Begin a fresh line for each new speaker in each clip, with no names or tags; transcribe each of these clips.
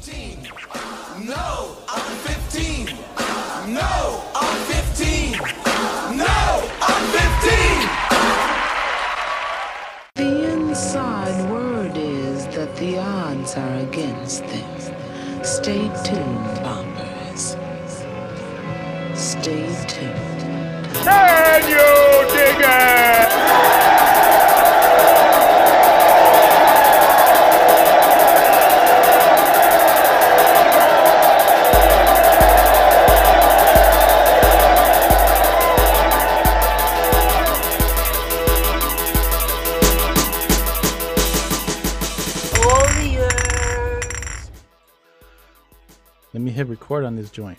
15. No, I'm 15. No, I'm 15. No, I'm 15.
The inside word is that the odds are against them. Stay tuned,
on this joint.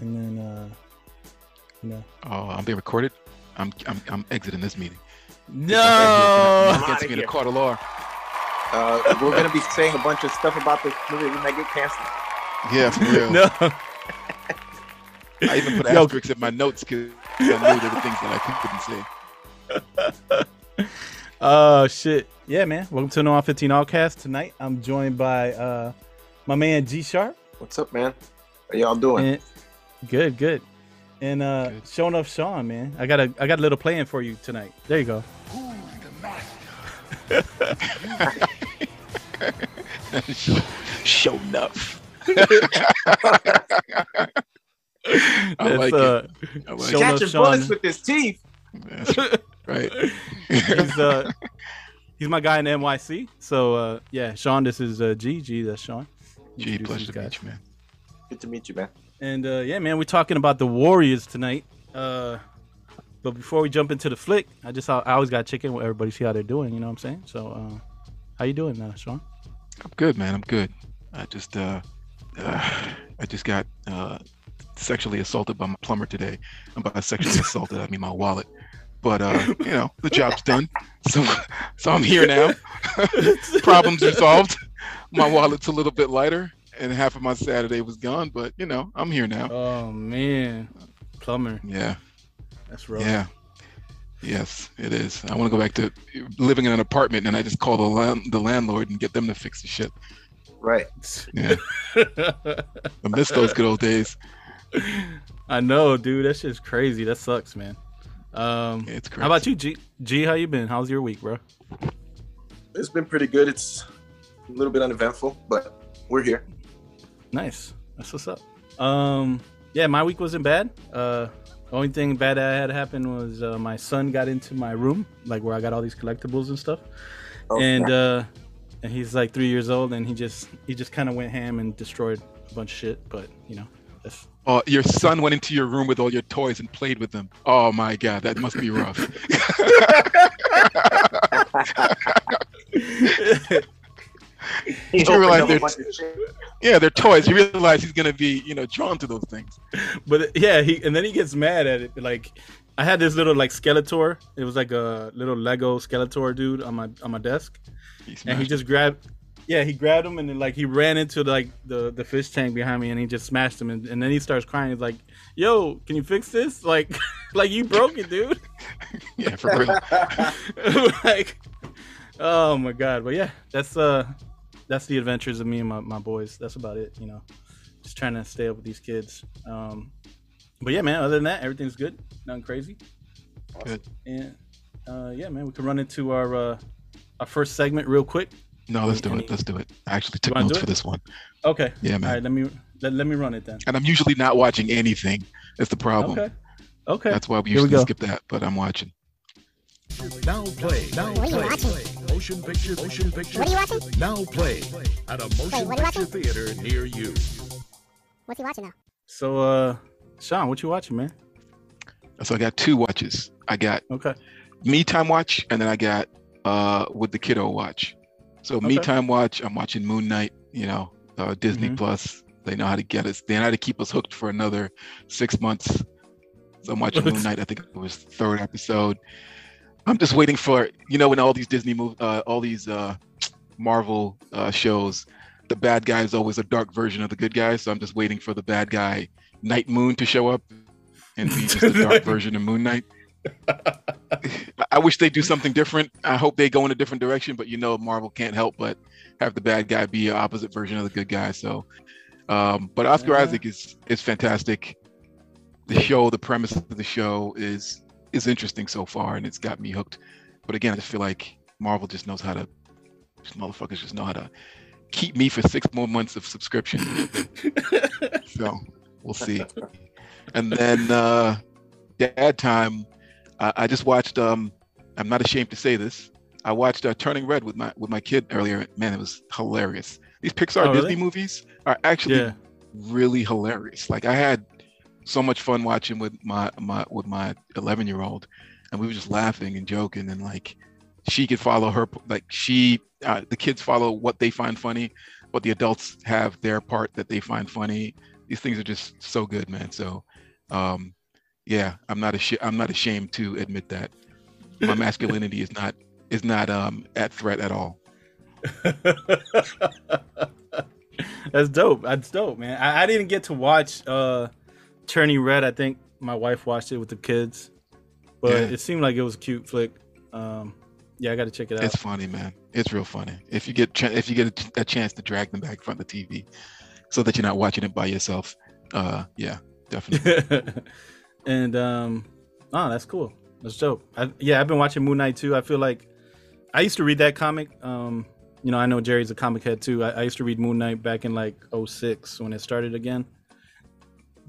And then, uh, you know.
Oh, I'm being recorded. I'm I'm I'm exiting this meeting.
No!
I'm
outta
me in a
here.
court of law.
Uh, we're gonna be saying a bunch of stuff about this movie. We might get canceled.
Yeah, for real.
no.
I even put
Yo.
asterisks in my notes because I knew there were things that I couldn't say.
Oh, shit. Yeah, man. Welcome to the No 15 Allcast. Tonight, I'm joined by uh, my man G Sharp.
What's up, man? How y'all doing?
And, good, good. And uh,
Good.
showing off Sean, man. I got a I got a little plan for you tonight. There you go.
show, show enough. I
That's,
like
uh,
it. I like
show-
it.
Catching
Sean.
bullets with his teeth.
Right.
he's uh he's my guy in NYC. So uh yeah, Sean, this is uh G. G, that's Sean.
Gee, pleasure to
guys.
meet you, man.
Good to meet you, man.
And uh yeah, man, we're talking about the Warriors tonight. Uh but before we jump into the flick, I just I always got chicken with everybody, see how they're doing. You know what I'm saying? So, uh, how you doing, uh, Sean?
I'm good, man. I'm good. I just uh, uh I just got uh sexually assaulted by my plumber today. And by sexually assaulted, I mean my wallet. But uh, you know, the job's done. So so I'm here now. Problems resolved. My wallet's a little bit lighter and half of my Saturday was gone, but you know, I'm here now.
Oh man, plumber.
Yeah.
That's rough.
Yeah. Yes, it is. I want to go back to living in an apartment and I just call the land, the landlord and get them to fix the shit.
Right.
Yeah. I miss those good old days.
I know, dude. That shit's crazy. That sucks, man. Um,
Yeah, it's crazy.
how about you, G? G, how you been? How's your week, bro?
It's been pretty good. It's a little bit uneventful, but we're here.
Nice. That's what's up. Um, yeah, my week wasn't bad. Uh, only thing bad that had happened was uh, my son got into my room, like where I got all these collectibles and stuff,
Oh,
and
yeah.
uh, and he's like three years old, and he just he just kind of went ham and destroyed a bunch of shit. But you know, that's
Oh, your son went into your room with all your toys and played with them. Oh my god, that must be rough.
He
you realize they're-
bunch
yeah, they're toys. You realize he's gonna be, you know, drawn to those things.
but yeah, he and then he gets mad at it. Like I had this little like Skeletor. It was like a little Lego Skeletor dude on my on my desk,
He
and he just grabbed. Yeah, he grabbed him and then like he ran into like the the fish tank behind me and he just smashed him and, and then he starts crying. He's like, "Yo, can you fix this? Like, like you broke it, dude."
yeah, for real.
like, oh my god. But yeah, that's uh, that's the adventures of me and my, my boys. That's about it. You know, just trying to stay up with these kids. Um, but yeah, man. Other than that, everything's good. Nothing crazy.
Good.
And uh, yeah, man, we can run into our uh, our first segment real quick.
No, let's do
Any-
it. Let's do it. I actually took notes for this one.
Okay.
Yeah,
All
man.
right. Let me let, let me run it then.
And I'm usually not watching anything. That's the problem.
Okay. Okay.
That's why we
Here we
usually skip that. But I'm watching.
Now play. Now
What are you
play.
Watching?
Motion picture. Motion picture.
What are you watching?
Now play at a motion
what are you
picture
watching?
theater near you.
What's he watching now?
So, uh, Sean, what you watching, man?
So I got two watches. I got
Okay.
me time watch, and then I got uh with the kiddo watch. So me time watch. I'm watching Moon Knight. You know, uh, Disney
Mhm.
Plus. They know how to get us. They know how to keep us hooked for another six months. So I'm watching Moon Knight. I think it was third episode. I'm just waiting for you know when all these Disney move, uh, all these uh, Marvel uh, shows, the bad guy is always a dark version of the good guy. So I'm just waiting for the bad guy, Night Moon, to show up and be just a dark version of Moon Knight. I, I wish they do something different. I hope they go in a different direction, but you know, Marvel can't help but have the bad guy be an opposite version of the good guy. So, um, but Oscar
Yeah.
Isaac is is fantastic. The show, the premise of the show is is interesting so far, and it's got me hooked. But again, I just feel like Marvel just knows how to, these motherfuckers just know how to keep me for six more months of subscription. so we'll see. And then uh, dad time, I, I just watched. Um, I'm not ashamed to say this. I watched uh, Turning Red with my with my kid earlier. Man, it was hilarious. These Pixar
Oh,
Disney movies are actually
Yeah.
really hilarious. Like I had so much fun watching with my my with my 11 year old, and we were just laughing and joking, and like she could follow her like she uh, the kids follow what they find funny, but the adults have their part that they find funny. These things are just so good, man. So, um, yeah, I'm not ashamed. I'm not ashamed to admit that my masculinity is not is not um at threat at all.
That's dope. That's dope, man. I, I didn't get to watch uh Turning Red. I think my wife watched it with the kids, but
Yeah.
it seemed like it was a cute flick. Um, yeah, I got to check it out.
It's funny, man. It's real funny. If you get if you get a, a chance to drag them back in front of the TV, so that you're not watching it by yourself. Uh, yeah, definitely.
and um, oh, that's cool. That's dope. I, yeah, I've been watching Moon Knight too. I feel like I used to read that comic. Um, you know, I know Jerry's a comic head too. I, I used to read Moon Knight back in like 06 when it started again.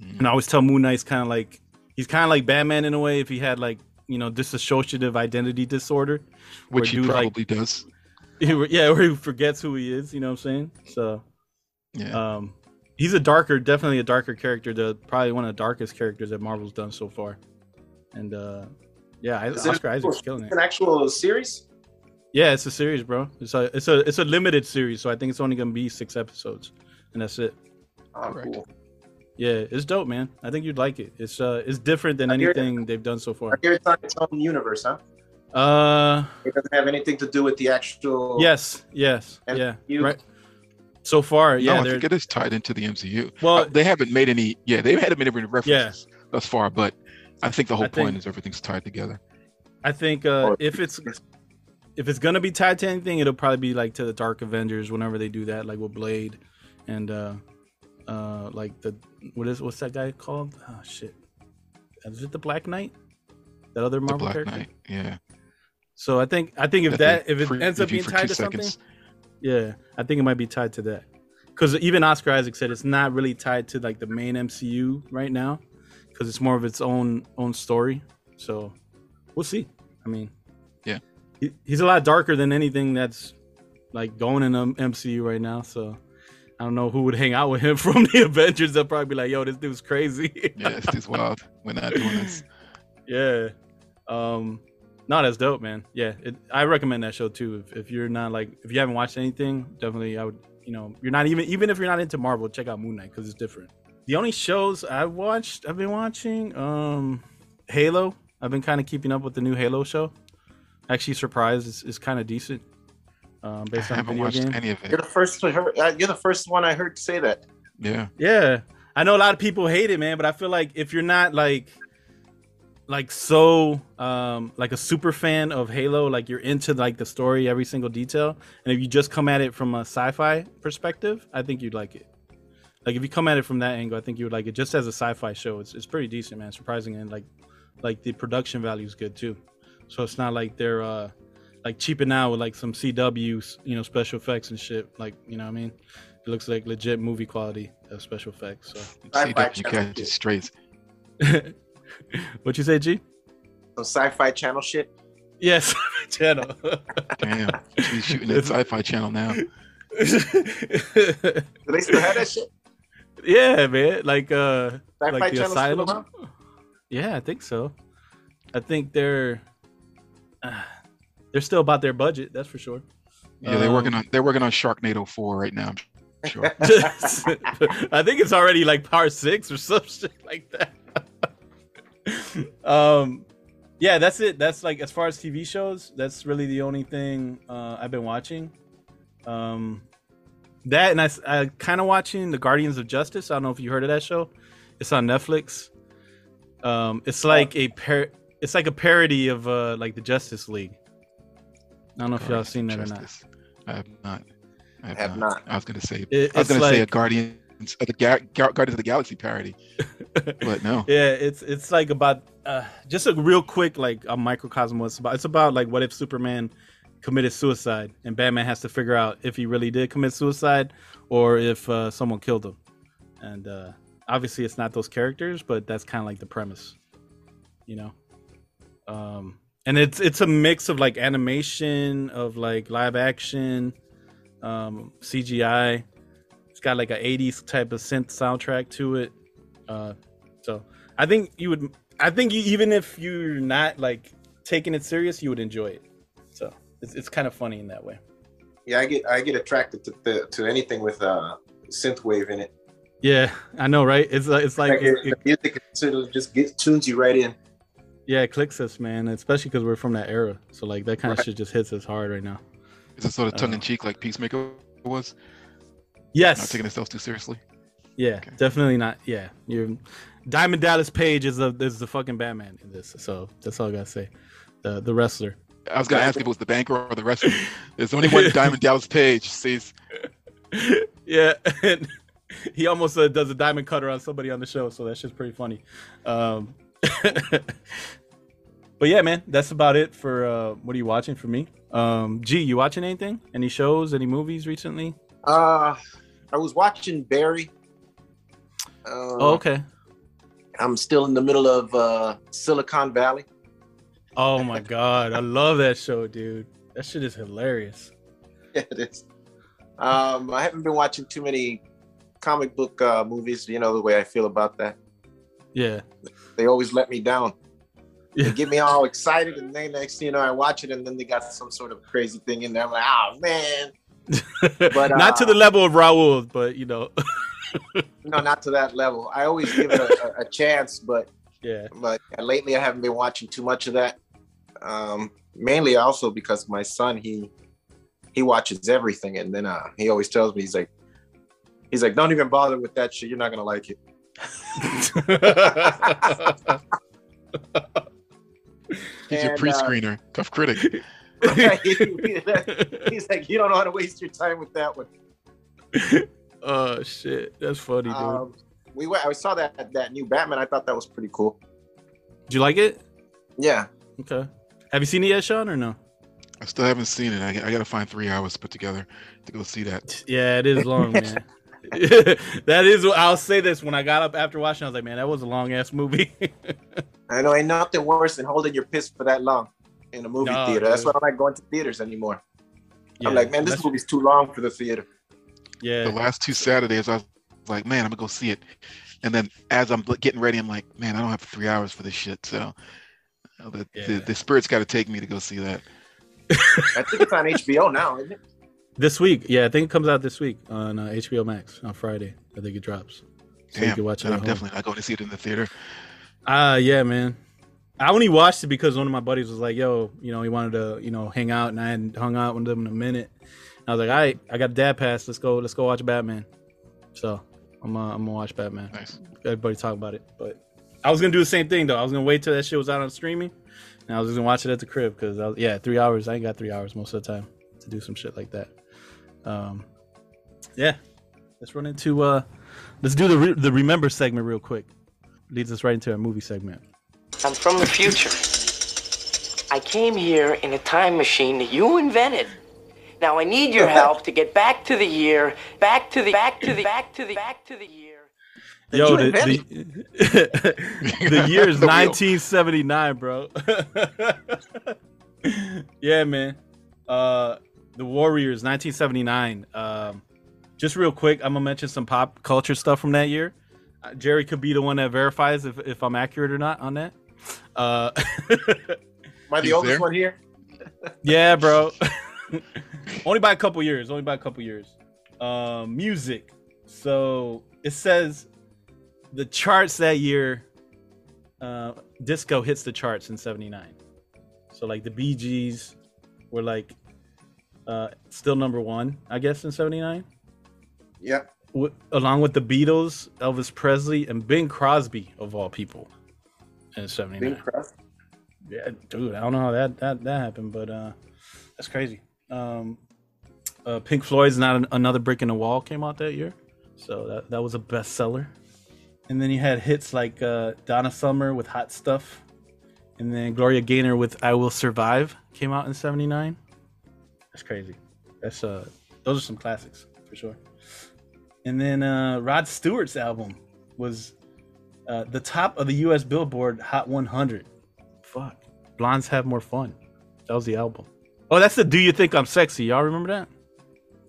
Mm.
And I always tell Moon Knight's kind of like he's kind of like Batman in a way if he had like you know dissociative identity disorder,
Which he
dude, like-
probably does.
yeah, where he forgets who he is. You know what I'm saying? So
Yeah.
um, he's a darker, definitely a darker character. The probably one of the darkest characters that Marvel's done so far. And uh, yeah, I,
Is it-
Isaac's killing
It's
it.
an actual series.
Yeah, it's a series, bro. It's a it's a it's a limited series, so I think it's only gonna be six episodes, and that's it.
Oh,
Correct.
cool.
Yeah, it's dope, man. I think you'd like it. It's uh it's different than
I hear
anything they've done so
I
far.
hear it's on its own universe, huh?
Uh,
It doesn't have anything to do with the actual.
yes, yes,
And
yeah, right. So far,
no,
yeah,
I
they're
think it is tied into the MCU.
well,
Uh, they haven't made any. Yeah, they haven't made any references thus far, but I think the whole
I
point
think-
is everything's tied together.
I think uh, if it's if it's gonna be tied to anything, it'll probably be like to the Dark Avengers whenever they do that, like with Blade, and uh, uh, like the what is what's that guy called? Oh shit, is it the Black Knight? That other
The
Marvel
Black
character.
Knight. Yeah.
So I think I think if
That
if it ends up being tied to something, yeah, I think it might be tied to that. Because even Oscar Isaac said it's not really tied to like the main MCU right now, because it's more of its own own story. So we'll see. I mean,
Yeah.
he, he's a lot darker than anything that's like going in the MCU right now. So I don't know who would hang out with him from the Avengers. They'll probably be like, "Yo, this dude's crazy."
Yeah, it's just wild. We're not doing this.
yeah. Um, no, that's dope, man. Yeah, it, I recommend that show too. If, if you're not like, if you haven't watched anything, definitely I would. You know, you're not even even if you're not into Marvel, check out Moon Knight because it's different. The only shows I've watched, I've been watching, um, Halo. I've been kind of keeping up with the new Halo show. Actually, surprised it's, it's kind of decent. Um,
I
on
haven't
video
watched
game.
any of it.
You're
it.
the first. To hear, uh, you're the first one I heard say that.
Yeah.
Yeah, I know a lot of people hate it, man, but I feel like if you're not like, like so, um, like a super fan of Halo, like you're into like the story, every single detail, and if you just come at it from a sci-fi perspective, I think you'd like it. Like if you come at it from that angle, I think you would like it. Just as a sci-fi show, it's it's pretty decent, man. Surprising and like, like the production value is good too. So it's not like they're uh like cheaping out with like some CW, you know, special effects and shit. Like you know what I mean? It looks like legit movie quality of special effects. So
Sci-fi
CW
channel
catches straight.
what you say, G?
Some sci-fi channel shit.
Yes, channel.
Damn. She's shooting at Sci-Fi Channel now.
Do they still have that shit?
yeah, man. Like uh
Sci-fi
like the
channel still
asylum.
around?
Yeah, I think so. I think they're uh, they're still about their budget, that's for sure.
Yeah, they're working
Um,
on they're working on Sharknado 4 right now. I'm sure.
I think it's already like part six or some shit like that. um, yeah, that's it. That's like as far as TV shows, that's really the only thing uh, I've been watching. Um, that and I, I kind of watching the Guardians of Justice. I don't know if you heard of that show. It's on Netflix. Um, it's like a par- it's like a parody of uh like the Justice League. I don't know if y'all seen
of
that or not.
I have not. I have,
Have
not.
not.
I was gonna say.
It-
I was gonna say a
like-
Guardians of the Ga- Ga- Guardians of the Galaxy parody, but no.
Yeah, it's it's like about uh just a real quick like a microcosm. It's about it's about like what if Superman committed suicide and Batman has to figure out if he really did commit suicide or if uh, someone killed him. And uh obviously it's not those characters, but that's kind of like the premise, you know. Um and it's it's a mix of like animation of like live action um CGI. It's got like a 80s type of synth soundtrack to it. Uh so I think you would. I think you, even if you're not like taking it serious, you would enjoy it. So it's it's kind of funny in that way.
Yeah, I get I get attracted to the, to anything with uh synthwave in it.
Yeah, I know, right? It's uh, it's like
Like,
it,
the
it-
music sort of just gets tunes you right in.
Yeah, it clicks us, man. Especially because we're from that era. So like that kind of shit just hits us hard right now.
Is it sort of
Uh,
tongue in cheek like Peacemaker was?
Yes.
Not taking itself too seriously.
yeah,
Okay.
definitely not. Yeah, you're Diamond Dallas Page is the is the fucking Batman in this. So that's all I gotta say. The the wrestler.
I was gonna ask if it was the banker or the wrestler. There's only one Diamond Dallas Page. Sees
yeah, and he almost uh, does a diamond cutter on somebody on the show, so that's just pretty funny. Um, but yeah, man, that's about it for uh, what are you watching for me? Um, G, you watching anything? Any shows? Any movies recently?
Uh I was watching Barry. Uh,
Oh, okay.
I'm still in the middle of uh Silicon Valley.
Oh my god, I love that show, dude. That shit is hilarious.
Yeah, it is. Um, I haven't been watching too many comic book uh, movies. You know the way I feel about that.
Yeah.
They always let me down.
Yeah.
They get me all excited, and then next thing you know, I watch it, and then they got some sort of crazy thing in there. I'm like, oh man, But,
Not to
uh,
the level of Raul, but you know,
no, not to that level. I always give it a, a, a chance, but
yeah.
but lately I haven't been watching too much of that. Um, mainly also because my son he he watches everything, and then uh, he always tells me he's like he's like, don't even bother with that shit. You're not gonna like it.
He's your
And, uh,
pre-screener, tough critic.
he's like, you don't know how to waste your time with that one.
oh shit, that's funny, dude.
Um, we went. I saw that that new Batman. I thought that was pretty cool.
Did you like it?
Yeah,
Okay. Have you seen it yet, Sean, or no?
I still haven't seen it. I, I got to find three hours to put together to go see that.
Yeah, it is long, man. that is what I'll say this when I got up after watching. I was like, man, that was a long ass movie.
I know. Ain't nothing worse than holding your piss for that long in a movie
No,
theater. That's why I'm not going to theaters anymore.
Yeah,
I'm like, man, this movie's too long for the theater.
Yeah,
The last two Saturdays, I was like, man, I'm gonna go see it. And then as I'm getting ready, I'm like, man, I don't have three hours for this shit. So the,
Yeah.
the, the spirit's got to take me to go see that.
I think it's on HBO now, isn't it?
This week. Yeah, I think it comes out this week on uh, HBO Max on Friday. I think it drops. So you can watch it
I'm
home.
definitely not going to see it in the theater.
Ah, yeah, man. I only watched it because one of my buddies was like, "Yo, you know, he wanted to, you know, hang out, and I hadn't hung out with them in a minute." And I was like, "All right, I got a dad pass. Let's go. Let's go watch Batman." So I'm, uh, I'm gonna watch Batman.
Nice.
Everybody talk about it, but I was gonna do the same thing though. I was gonna wait till that shit was out on streaming, and I was just gonna watch it at the crib because yeah, three hours. I ain't got three hours most of the time to do some shit like that. Um, yeah, let's run into uh, let's do the re- the remember segment real quick. Leads us right into our movie segment.
I'm from the future. I came here in a time machine that you invented. Now I need your help to get back to the year, back to the, back to the, back to the, back to the year.
Yo,
you
the, the, the year is
The
1979, bro. yeah, man. Uh, the Warriors, 1979. Um, just real quick, I'm gonna mention some pop culture stuff from that year. Uh, Jerry could be the one that verifies if, if I'm accurate or not on that. Uh,
Am I the oldest
there?
one here?
yeah, bro. only by a couple years. Only by a couple years. Um, music. So it says the charts that year. Uh, disco hits the charts in '79. So like the Bee Gees were like uh, still number one, I guess, in '79.
Yeah.
W- along with the Beatles, Elvis Presley, and Bing Crosby of all people in '79.
Bing Crosby.
Yeah, dude, I don't know how that that that happened, but uh, that's crazy. Um, uh, Pink Floyd's "Not An- Another Brick in the Wall" came out that year, so that that was a bestseller. And then you had hits like uh, Donna Summer with "Hot Stuff," and then Gloria Gaynor with "I Will Survive" came out in '79. That's crazy. That's uh, those are some classics for sure. And then uh, Rod Stewart's album was uh, the top of the U.S. Billboard Hot 100. Fuck, blondes have more fun. That was the album. Oh, that's the "Do You Think I'm Sexy"? Y'all remember that?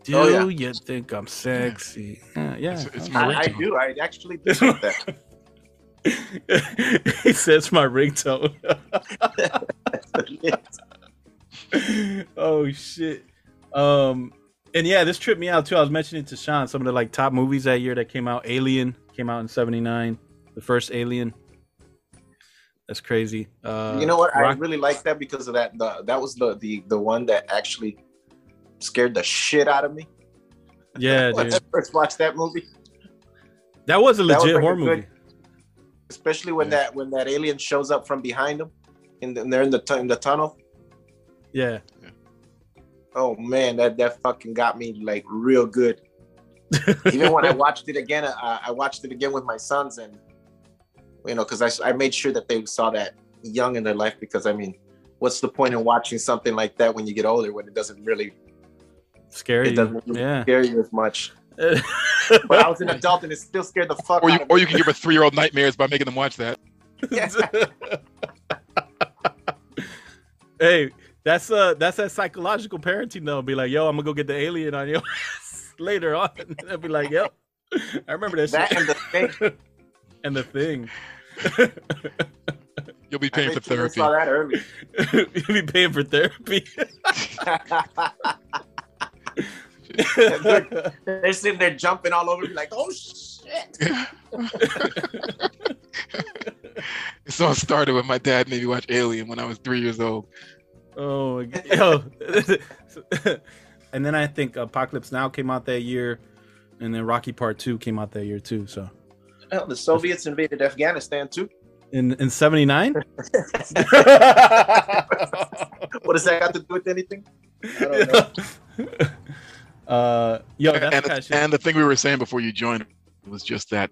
Do
Oh, yeah.
you think I'm sexy? Yeah, yeah.
It's, it's my
I, I do. I actually do like that.
he says my ringtone. oh shit. Um and yeah, this tripped me out too. I was mentioning to Sean some of the like top movies that year that came out. Alien came out in '79, the first Alien. That's crazy. Uh,
you know what? I really like that because of that. The that was the the the one that actually scared the shit out of me
yeah,
when I first watched that movie.
That was a
That was
legit
like a
horror
good-
movie.
Especially when
Yeah.
that when that alien shows up from behind them, and they're in the tu- in the tunnel.
Yeah.
Oh man, that that fucking got me like real good. Even when I watched it again, I, I watched it again with my sons, and you know, because I, I made sure that they saw that young in their life. Because I mean, what's the point in watching something like that when you get older when it doesn't really
Scary.
it doesn't really
Yeah.
scare you as much? But I was an adult and it still scared the fuck
Or you,
out of
or you can give a three-year-old nightmares by making them watch that.
hey, that's uh that's that psychological parenting though. Be like, yo, I'm gonna go get the alien on you later on. They'll be like, yep. I remember that,
that
shit.
and the thing.
and the thing.
You'll be paying
made
for therapy.
saw that early.
You'll be paying for therapy.
They're sitting there jumping all over me like, oh shit.
It all started when my dad made me watch Alien when I was three years old.
Oh my god. Yo. and then I think Apocalypse Now came out that year, and then Rocky Part Two came out that year too. So
Hell, the Soviets invaded Afghanistan too.
in in '79.
What does that got to do with anything? I don't know.
uh, yo,
and,
the kind of
and the thing we were saying before you joined was just that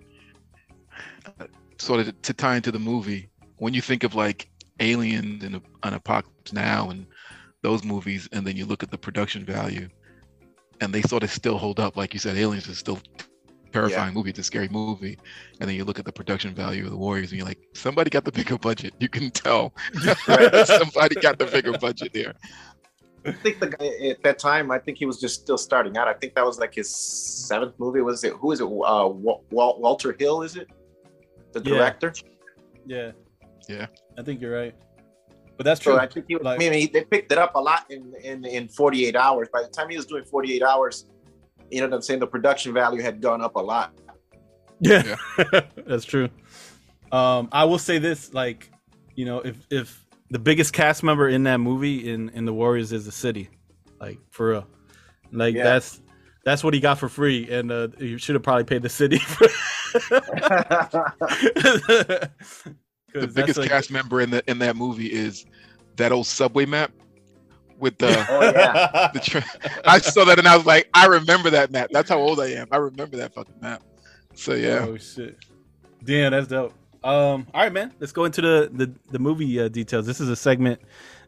uh, sort of to tie into the movie when you think of like aliens and an apocalypse now and those movies and then you look at the production value and they sort of still hold up like you said aliens is still terrifying movie it's a scary movie and then you look at the production value of the warriors and you're like somebody got the bigger budget you can tell somebody got the bigger budget there
I think the guy at that time, I think he was just still starting out. I think that was like his seventh movie. Was it? Who is it? Uh, Wal- Walter Hill, is it? The
Yeah.
director.
Yeah.
Yeah.
I think you're right. But that's true.
So I think he was.
Like-
I mean, he, they picked it up a lot in, in in 48 hours. By the time he was doing 48 hours, you know what I'm saying? The production value had gone up a lot.
Yeah, that's true. Um, I will say this: like, you know, if if the biggest cast member in that movie in in the Warriors is the city, like for real, like
Yeah.
that's that's what he got for free, and uh, you should have probably paid the city. For...
the
'Cause that's
biggest
like-
cast member in the in that movie is that old subway map with the
Oh yeah.
the tra- I saw that and I was like, I remember that map. That's how old I am. I remember that fucking map. So yeah,
Oh shit. Damn, that's dope. Um, all right, man. Let's go into the the, the movie uh, details. This is a segment,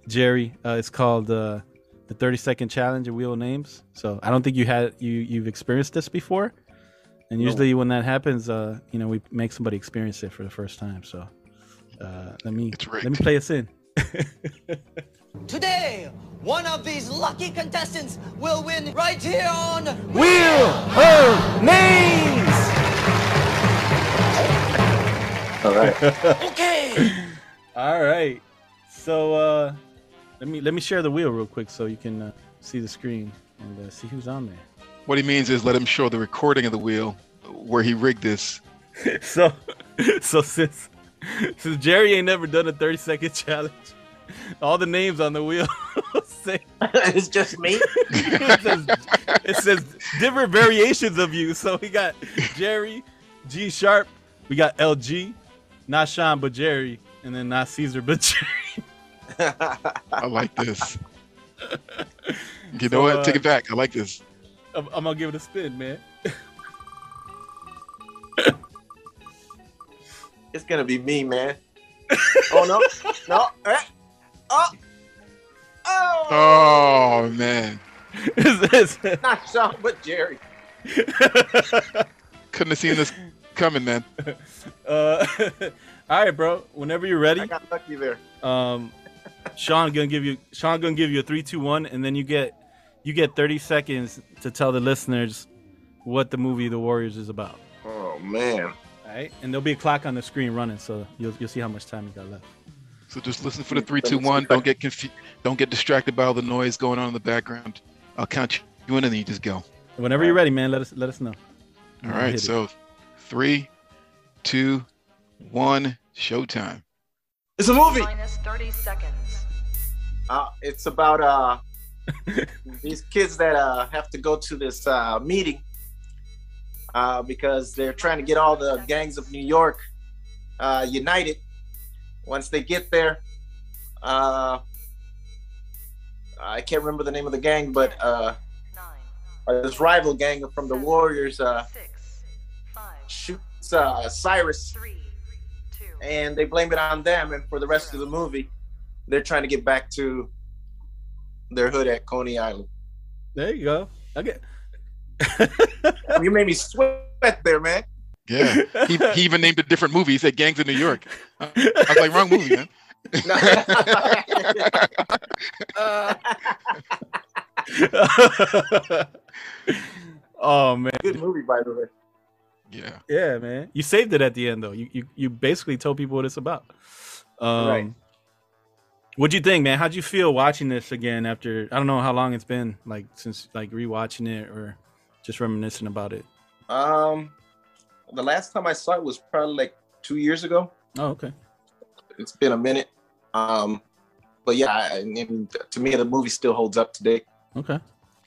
Jerry. Uh, it's called uh, the 30 second challenge of wheel names. So I don't think you had you you've experienced this before. And usually when that happens, uh, you know, we make somebody experience it for the first time. So uh, let me let me play us in.
Today, one of these lucky contestants will win right here on
Wheel her names.
All right.
Okay.
All right. So uh, let me let me share the wheel real quick so you can uh, see the screen and uh, see who's on there.
what he means is let him show the recording of the wheel where he rigged this.
so so since since Jerry ain't never done a 30 second challenge, all the names on the wheel say
it's just me.
it says, it says different variations of you. So we got Jerry, G Sharp, we got LG, not Sean but Jerry, and then not Caesar but Jerry.
I like this. You
So,
know what? Take
uh,
it back. I like this.
I'm, I'm gonna give it a spin, man.
It's gonna be me, man. oh no, no. eh. Oh, oh,
Oh man,
Is this-
not Sean, but Jerry.
couldn't have seen this coming, man.
uh, all right, bro. Whenever you're ready,
I got lucky there.
um, Sean gonna give you Sean gonna give you a three, two, one, and then you get you get 30 seconds to tell the listeners what the movie The Warriors is about.
Oh man.
All right, and there'll be a clock on the screen running, so you'll you'll see how much time you got left.
So just listen for the three, two, one. Don't get confused. Don't get distracted by all the noise going on in the background. I'll count you in, and then you just go.
And whenever you're ready, man, let us let us know.
All
I'll
right.
hit it.
So three, two, one. Showtime.
It's a movie.
Minus 30 seconds.
Uh, it's about uh these kids that uh have to go to this uh meeting uh because they're trying to get all the gangs of New York uh united. Once they get there, uh I can't remember the name of the gang, but uh this rival gang from the Warriors uh shoots uh Cyrus and they blame it on them and for the rest of the movie they're trying to get back to their hood at Coney Island.
There you go. Okay.
You made me sweat there, man.
Yeah. He, he even named a different movie. He said Gangs of New York. I was like, wrong movie, man.
oh man.
Good movie, by the way.
Yeah.
Yeah, man. You saved it at the end though. You you, you basically told people what it's about. Um
Right.
What'd you think, man? How'd you feel watching this again after I don't know how long it's been, like since like rewatching it or just reminiscing about it?
Um, the last time I saw it was probably like two years ago.
Oh, okay.
It's been a minute. Um, but yeah, I, I mean, to me, the movie still holds up today.
Okay.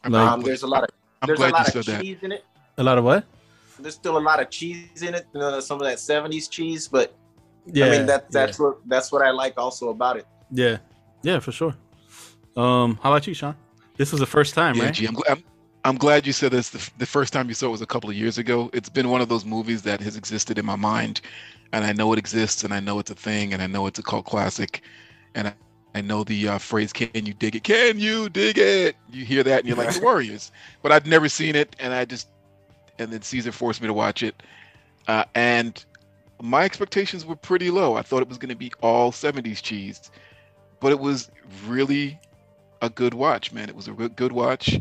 Like-
Um, there's a lot of
I'm
there's a
glad you
lot
said
of
that.
cheese in it.
A lot of what?
There's still a lot of cheese in it. You know, some of that '70s cheese, but
Yeah.
I mean that that's what that's what I like also about it.
Yeah. Yeah, for sure. Um, how about you, Sean? This was the first time,
Yeah,
right?
gee, I'm, gl- I'm, I'm glad you said this. The, the first time you saw it was a couple of years ago. It's been one of those movies that has existed in my mind, and I know it exists, and I know it's a thing, and I know it's a cult classic, and I, I know the uh, phrase "Can you dig it? Can you dig it?" You hear that, and you're like the Warriors. But I'd never seen it, and I just, and then Caesar forced me to watch it, uh, and my expectations were pretty low. I thought it was going to be all '70s cheese, but it was really a good watch, man. It was a good good watch.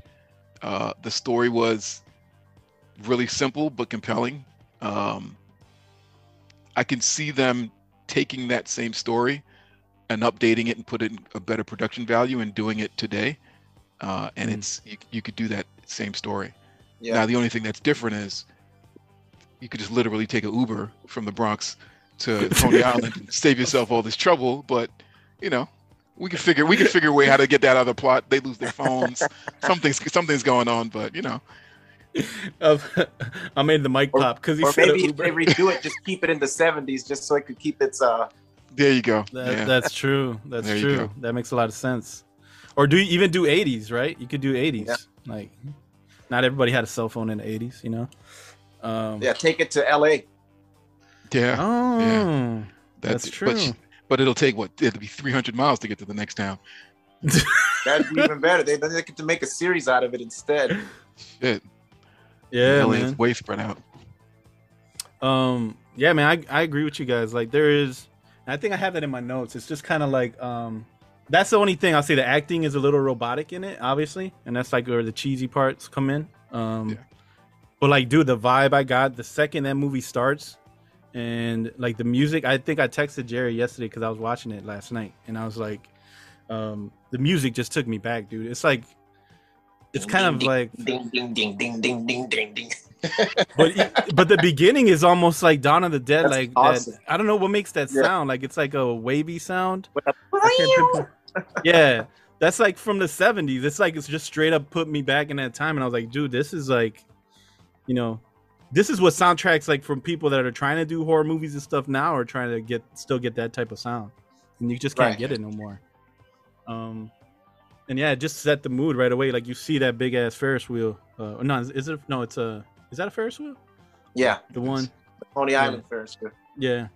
Uh, the story was really simple but compelling. Um, I can see them taking that same story and updating it and put it in a better production value and doing it today. Uh, and
Mm.
it's you, you could do that same story.
Yeah.
Now the only thing that's different is you could just literally take an Uber from the Bronx to Coney Island and save yourself all this trouble. But you know, we can figure we can figure a way how to get that out of the plot. They lose their phones. something's something's going on, but you know,
I made the mic pop because he
or
said
maybe if they redo it, just keep it in the '70s, just so it could keep its uh.
there you go.
That,
yeah.
That's true. That's
There
true. That makes a lot of sense. Or do you even do 80s, right? You could do 80s. Like, not everybody had a cell phone in the 80s, you know? Um,
Yeah, take it to L.A.
yeah.
Oh,
Yeah.
that's
it.
true.
But, sh- but it'll take what? It'll be 300 miles to get to the next town.
That'd be even better. They then they get to make a series out of it instead.
Shit.
yeah,
LA
man.
is way spread out.
Um, yeah, man, I, I agree with you guys. Like, there is, I think I have that in my notes. It's just kind of like, um, that's the only thing I'll say. The acting is a little robotic in it, obviously, and that's like where the cheesy parts come in. Um,
Yeah.
but like, dude, the vibe I got the second that movie starts, and like the music. I think I texted Jerry yesterday because I was watching it last night, and I was like, um, the music just took me back, dude. It's like, it's kind of like
ding ding ding ding ding ding ding ding.
but but the beginning is almost like Dawn of the Dead.
That's
like
awesome.
that. I don't know what makes that
Yeah.
sound. Like it's like a wavy sound. I can't yeah, that's like from the '70s. It's like it's just straight up put me back in that time, and I was like, dude, this is like, you know, this is what soundtracks like from people that are trying to do horror movies and stuff now are trying to get still get that type of sound, and you just can't
Right.
get it no more. Um, and yeah, it just set the mood right away. Like you see that big ass Ferris wheel. Uh, no, is, is it? No, it's a. Is that a Ferris wheel?
Yeah,
The one.
Coney
Yeah.
Island Ferris wheel.
Yeah.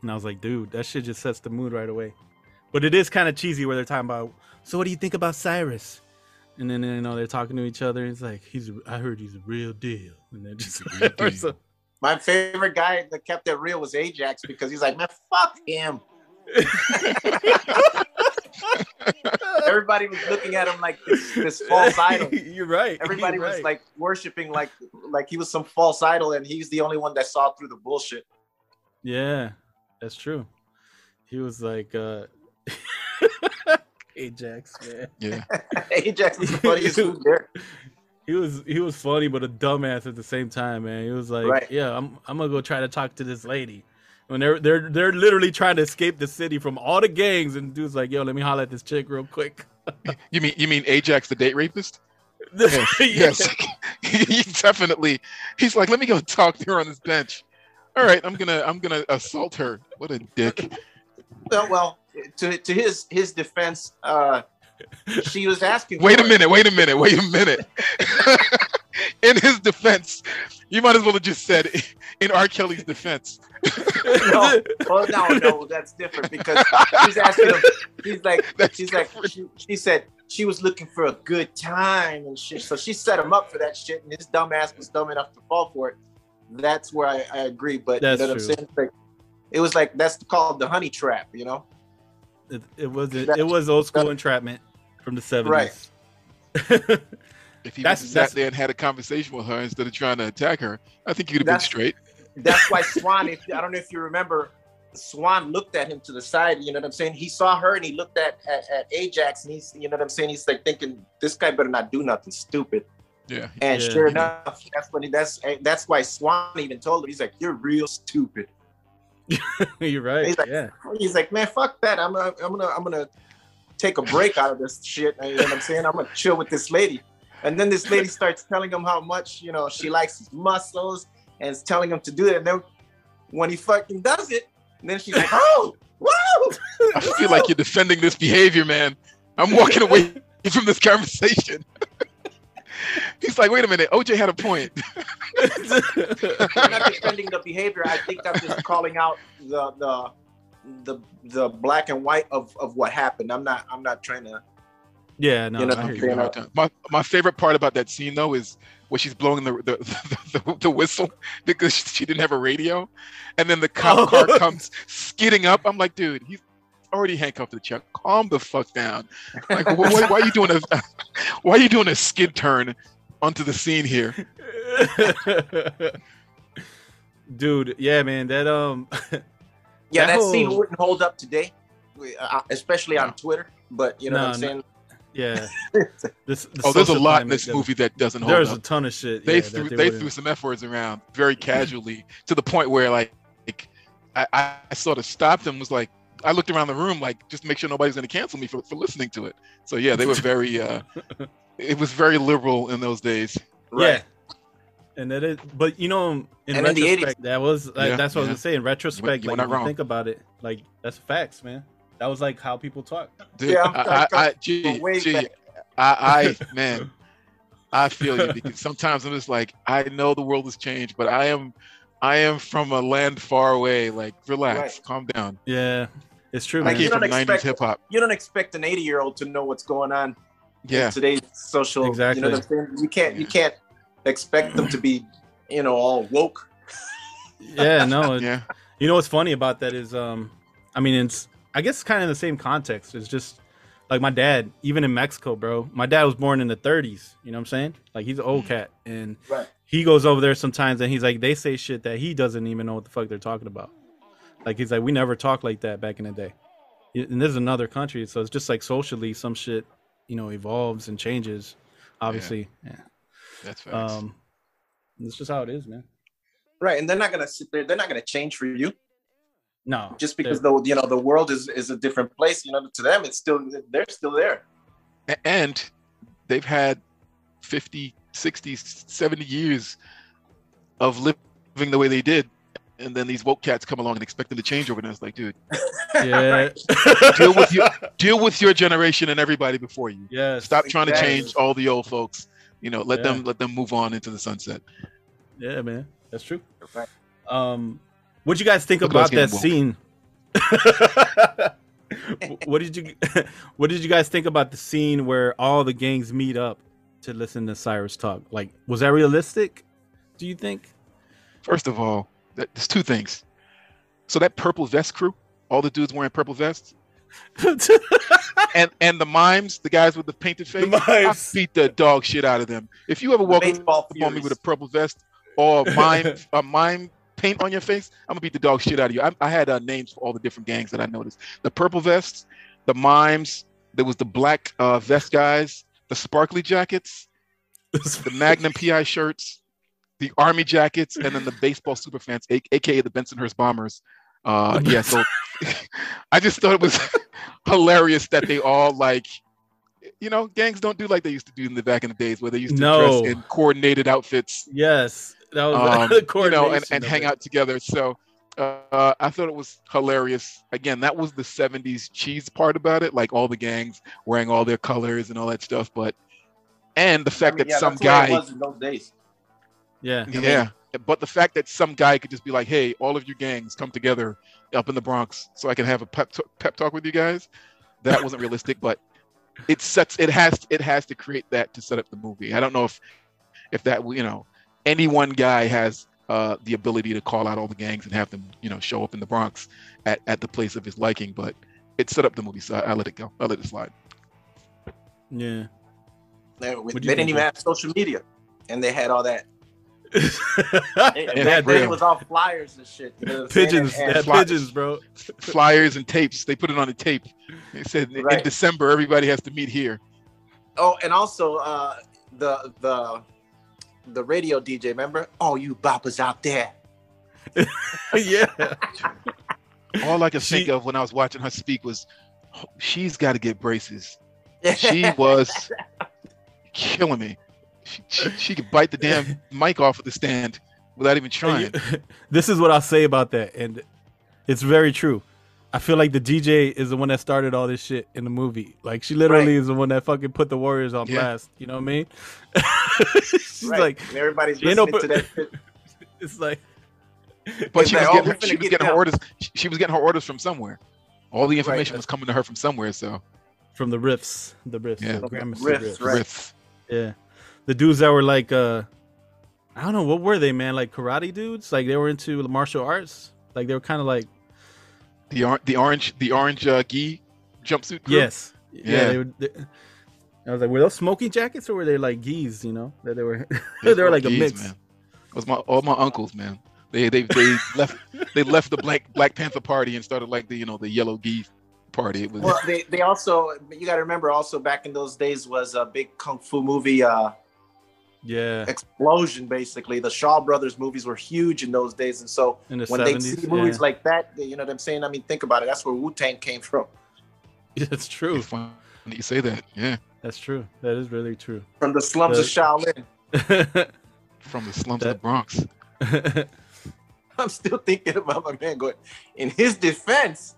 And I was like, dude, that shit just sets the mood right away. But it is kind of cheesy where they're talking about, so what do you think about Cyrus? And then you know they're talking to each other. It's like he's, I heard he's a real deal, and they're just
He's a real
or
deal.
so-
My favorite guy that kept it real was Ajax because he's like, man, fuck him. Everybody was looking at him like this, this false idol.
You're right.
Everybody
you're
was
right.
like worshiping like like he was some false idol, and he's the only one that saw through the bullshit.
yeah, that's true. He was like, uh Ajax, man.
Yeah.
Ajax was the funniest dude there.
He was he was funny, but a dumbass at the same time, man. He was like,
Right.
"Yeah, I'm I'm gonna go try to talk to this lady." When they're they're they're literally trying to escape the city from all the gangs, and dude's like, "Yo, let me holler at this chick real quick."
You mean you mean Ajax the date rapist?
Yeah.
Yes. he definitely. He's like, let me go talk to her on this bench. All right, I'm gonna I'm gonna assault her. What a dick.
Well, well, to to his his defense, uh, she was asking.
Wait a
for it.
minute. Wait a minute. Wait a minute. in his defense, you might as well have just said in R. Kelly's defense.
No, well, no, no, that's different because she's asking him. He's like,
That's
she's like, she, she said she was looking for a good time and shit. So she set him up for that shit, and his dumb ass was dumb enough to fall for it. That's where I, I agree. But
That's
you know what
true.
I'm saying? Like, it was like that's called the honey trap, you know?
It, it was it,
That-
was old school entrapment from the seventies.
If he
That's-
just sat there and had a conversation with her instead of trying to attack her, I think you'd have been straight.
That's why Swan. If I don't know if you remember, Swan looked at him to the side. You know what I'm saying? He saw her and he looked at at, at Ajax, and he's you know what I'm saying? He's like thinking this guy better not do nothing stupid.
Yeah.
And
Yeah.
sure enough, that's when he, that's that's why Swan even told him. He's like, "You're real stupid."
You're right.
He's like,
yeah.
He's like, "Man, fuck that. I'm gonna I'm gonna I'm gonna take a break out of this shit." You know what I'm saying? I'm gonna chill with this lady. And then this lady starts telling him how much you know she likes his muscles, and is telling him to do it. And then when he fucking does it, and then she's like, "Oh, woo!"
I feel like you're defending this behavior, man. I'm walking away from this conversation. He's like, wait a minute, OJ had a point.
I'm not defending the behavior. I think I'm just calling out the the the the black and white of of what happened. I'm not I'm not trying to.
yeah, no,
You know,
I
I'll
hear
you
you.
a hard time. My my favorite part about that scene though is when she's blowing the the, the, the whistle because she didn't have a radio, and then the cop
Oh.
car comes skidding up. I'm like, dude, he's already handcuffed to the check. Calm the fuck down. Like, wh- wh- why are you doing a why are you doing a skid turn onto the scene here?
Dude, yeah, man, that um
Yeah,
That
that, scene wouldn't hold up today, uh, especially on Twitter. But you know
No,
what I'm
no.
saying?
yeah. This, the
Oh, there's a lot in
climate
this
doesn't-
movie that doesn't hold up.
There's
up.
a ton of shit.
they
yeah,
threw
that
they, threw some f words around very casually to the point where like, like I, I, I sort of stopped and was like I looked around the room like just make sure nobody's going to cancel me for, for listening to it. So yeah, they were very uh, it was very liberal in those days.
Yeah. And that is, but you know, in
And in the 80s.
retrospect, that was like,
Yeah,
that's what I was
yeah.
gonna say. In retrospect,
you were
like
not
you
wrong.
think about it, like that's facts, man. That was like how people talk.
Dude,
Yeah, I'm-
I, I, I, gee, gee,
back.
I, I, man, I feel you because sometimes I'm just like, I know the world has changed, but I am, I am from a land far away. Like, relax,
Right.
calm down.
Yeah, it's true,
Like,
man.
you
came
don't
from '90s
expect-
hip hop.
You don't expect an 80 year old to know what's going on
Yeah,
in today's social.
Exactly.
You know what I'm saying? You can't you can't expect them to be, you know, all woke.
yeah, no. it-
yeah,
You know what's funny about that is, um, I mean, it's I guess kind of the same context. It's just like my dad, even in Mexico, bro. My dad was born in the 30s. You know what I'm saying? Like he's an old cat, and
Right.
he goes over there sometimes, and he's like, they say shit that he doesn't even know what the fuck they're talking about. Like he's like, we never talked like that back in the day. And this is another country, so it's just like socially, some shit, you know, evolves and changes. Obviously, yeah.
that's facts.
Um, it's just how it is, man.
Right. And they're not gonna sit there, they're not gonna change for you
No,
just because the you know the world is is a different place. You know, to them it's still they're still there.
And they've had 50 60 70 years of living the way they did and then these woke cats come along and expect them to change overnight. It's like, dude,
Yeah.
deal with your deal with your generation and everybody before you.
yes.
Stop trying to change all the old folks. You know, let
Yeah.
them let them move on into the sunset.
Yeah, man. That's true.
Right.
Um, what you guys think
Look
about that scene? what did you What did you guys think about the scene where all the gangs meet up to listen to Cyrus talk? Like, was that realistic? Do you think?
First of all, that, there's two things. So that purple vest crew, all the dudes wearing purple vests, and and the mimes, the guys with the painted face, I beat the dog shit out of them. If you ever walk up on me with a purple vest or mime a mime paint on your face, I'm gonna beat the dog shit out of you. I, I had uh, names for all the different gangs that I noticed: the purple vests, the mimes. There was the black uh, vest guys, the sparkly jackets, the Magnum PI shirts, the army jackets, and then the baseball super fans, a- aka the Bensonhurst Bombers. Uh, yeah, so I just thought it was hilarious that they all like, you know, gangs don't do like they used to do in the back in the days where they used to
No.
dress in coordinated outfits,
yes, that was
um,
the
you know, and, and hang
it.
out together. So uh, I thought it was hilarious. Again, that was the '70s cheese part about it, like all the gangs wearing all their colors and all that stuff. But and the
I
fact
mean,
that
yeah,
some
that's the way it
guy
Yeah,
yeah. But the fact that some guy could just be like, "Hey, all of you gangs come together up in the Bronx, so I can have a pep t- pep talk with you guys," that wasn't realistic. But it sets it has it has to create that to set up the movie. I don't know if if that you know any one guy has uh, the ability to call out all the gangs and have them you know show up in the Bronx at, at the place of his liking, but it set up the movie, so I, I let it go. I let it slide.
yeah.
They, they didn't even have social media, and they had all that.
It
Back
had
it was all flyers and shit. You know what I'm saying?
pigeons.
And-
They had
fly-
pigeons, bro.
Flyers and tapes. They put it on a tape. They said in December everybody has to meet here.
Oh, and also uh, the the the radio DJ. Remember? Oh, you boppers out there.
yeah.
All I could
She-
think of when I was watching her speak was, "Oh, she's got to get braces. She was killing me. She, she, she could bite the damn mic off of the stand without even trying.
you- this is what I'll say about that, and it's very true. I feel like the DJ is the one that started all this shit in the movie. Like she literally
Right.
is the one that fucking put the Warriors on
Yeah.
blast. You know what I mean? She's
Right.
like,
And everybody's
you know,
listening to that.
it's like,
But she was
oh,
getting,
we're
her, she was
get
getting her orders. She, she was getting her orders from somewhere. All the information
Right.
was coming to her from somewhere. So
from the riffs, the riffs,
Yeah.
the Gramercy
Riffs,
riffs.
Right.
riff.
Yeah, the dudes that were like, uh I don't know, what were they, man? Like karate dudes? Like they were into martial arts? Like they were kind of like,
The or, the orange the orange uh, gi jumpsuit. Crew.
yes, yeah.
Yeah.
they were, they- I was like, were those smoking jackets or were they like geese? You know, that they were,
Those
they were like a
gis,
mix.
Man. It was my all my uncles, man. They they they left they left the black Black Panther party and started like the you know the yellow gi party. It was
Well, they, they also you got to remember also back in those days was a big kung fu movie uh,
Yeah,
explosion. Basically, the Shaw Brothers movies were huge in those days, and so
in the
when they see movies
yeah.
like that, they- you know what I'm saying? I mean, think about it. That's where Wu Tang came from,
it's true.
it's funny you say that. Yeah,
That's true. That is really true.
from the slums of
The-
Shaolin.
from the slums of the Bronx.
I'm still thinking about my man going. In his defense,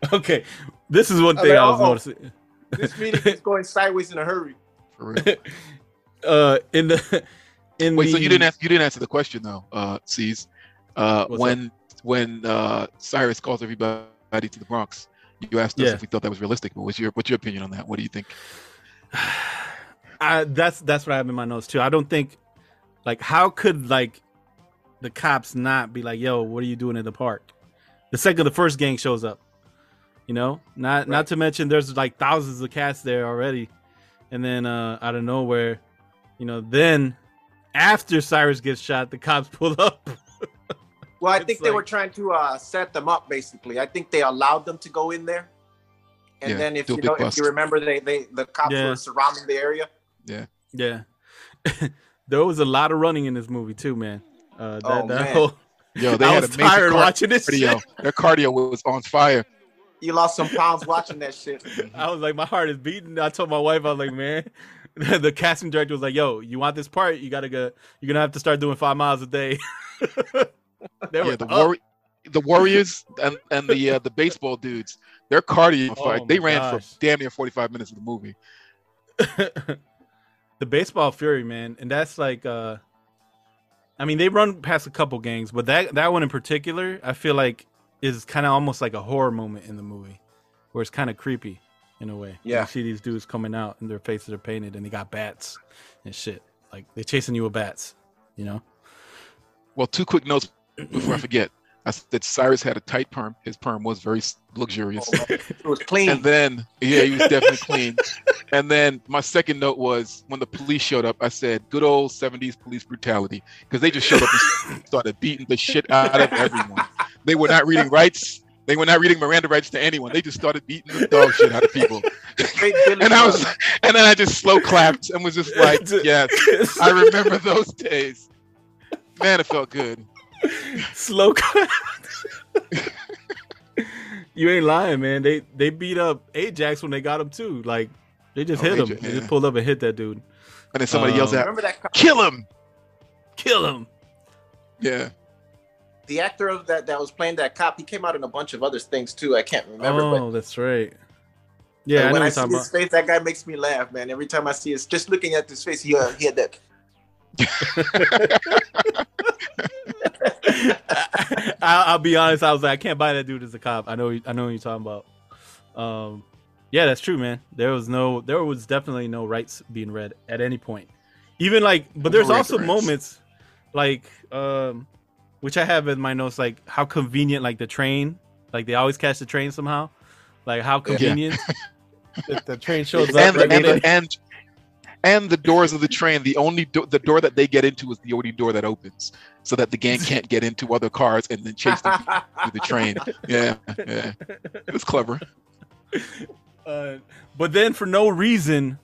okay, this is one
I
thing
mean,
I was
oh, oh.
noticing.
this meeting is going sideways in a hurry.
For real.
Uh, in the in
Wait,
the,
so you didn't ask, you didn't answer the question though, uh, C's. Uh,
What's
when when uh, Cyrus calls everybody to the Bronx, you asked us
Yeah.
if we thought that was realistic. But what's your what's your opinion on that? What do you think?
I, that's that's what I have in my notes too. I don't think like how could like the cops not be like, "Yo, what are you doing in the park?" The second the first gang shows up, you know. Not not to mention there's like thousands of cats there already, and then uh out of nowhere, you know, then after Cyrus gets shot, the cops pull up.
Well, I
It's
think they were trying to uh, set them up. Basically, I think they allowed them to go in there, and
Yeah,
then if you
big
know, if you remember, they they the cops
Yeah.
were surrounding the area.
yeah, yeah. there was a lot of running in this movie too, man. Uh, that,
Oh,
that
man.
whole
Yo, they
I
had
was
amazing
tired
car-
watching this
cardio.
shit.
Their cardio was on fire.
You lost some pounds watching that shit.
I was like, my heart is beating. I told my wife, I was like, man, the casting director was like, yo, you want this part? You gotta go. You're gonna have to start doing five miles a day. They were
yeah, the
up.
war, the Warriors and, and the uh, the baseball dudes, their cardio
Oh
fight, they ran
gosh.
for damn near 45 minutes of the movie.
the baseball fury, man, and that's like, uh I mean, they run past a couple gangs, but that that one in particular, I feel like is kind of almost like a horror moment in the movie, where it's kind of creepy in a way.
Yeah.
you see these dudes coming out and their faces are painted, and they got bats and shit. Like they're chasing you with bats, you know.
Well, two quick notes before I forget. I said Cyrus had a tight perm. His perm was very s- luxurious.
Oh, it was clean.
And then, yeah, he was definitely clean. And then my second note was when the police showed up, I said, good old 70s police brutality. Because they just showed up and started beating the shit out of everyone. They were not reading rights. They were not reading Miranda rights to anyone. They just started beating the dog shit out of people. And I was, and then I just slow clapped and was just like, yes, I remember those days. Man, it felt good.
Slow clap. you ain't lying, man. They they beat up Ajax when they got him too. Like they just
Oh,
hit him.
Ajax,
They just pulled up and hit that dude.
And then somebody yells
Um,
out,
Remember that? co-
kill him.
Kill him.
Yeah.
The actor of that that was playing that cop, he came out in a bunch of other things too. I can't remember,
oh,
but
that's right. Yeah, I know
when I
you're
see his
about.
face, that guy makes me laugh, man. Every time I see his, just looking at his face, he, uh, he had that.
I, I'll be honest. I was like, I can't buy that dude as a cop. I know. I know what you're talking about. Um, yeah, that's true, man. There was no, there was definitely no rights being read at any point. Even like, but there's
No
also
rights.
moments, like, um, which I have in my notes, like how convenient, like the train, like they always catch the train somehow, like how convenient. That the train shows up.
and,
right
the, and, the, and and the doors of the train the only do- the door that they get into is the only door that opens so that the gang can't get into other cars and then chase them through the train. Yeah yeah. It was clever.
Uh, but then for no reason,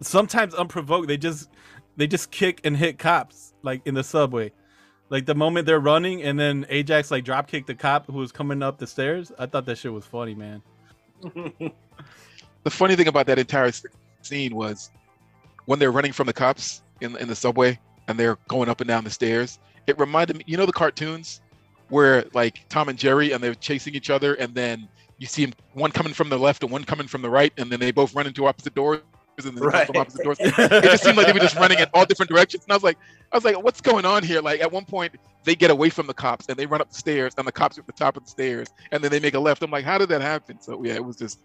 sometimes unprovoked, they just they just kick and hit cops like in the subway. Like the moment they're running and then Ajax like drop kicked the cop who was coming up the stairs. I thought that shit was funny, man.
the funny thing about that entire scene was when they're running from the cops in, in the subway and they're going up and down the stairs it reminded me you know the cartoons where like tom and jerry and they're chasing each other and then you see one coming from the left and one coming from the right and then they both run into opposite doors and then they come from opposite doors it just seemed like they were just running in all different directions and i was like i was like what's going on here like at one point they get away from the cops and they run up the stairs and the cops are at the top of the stairs and then they make a left i'm like how did that happen so yeah it was just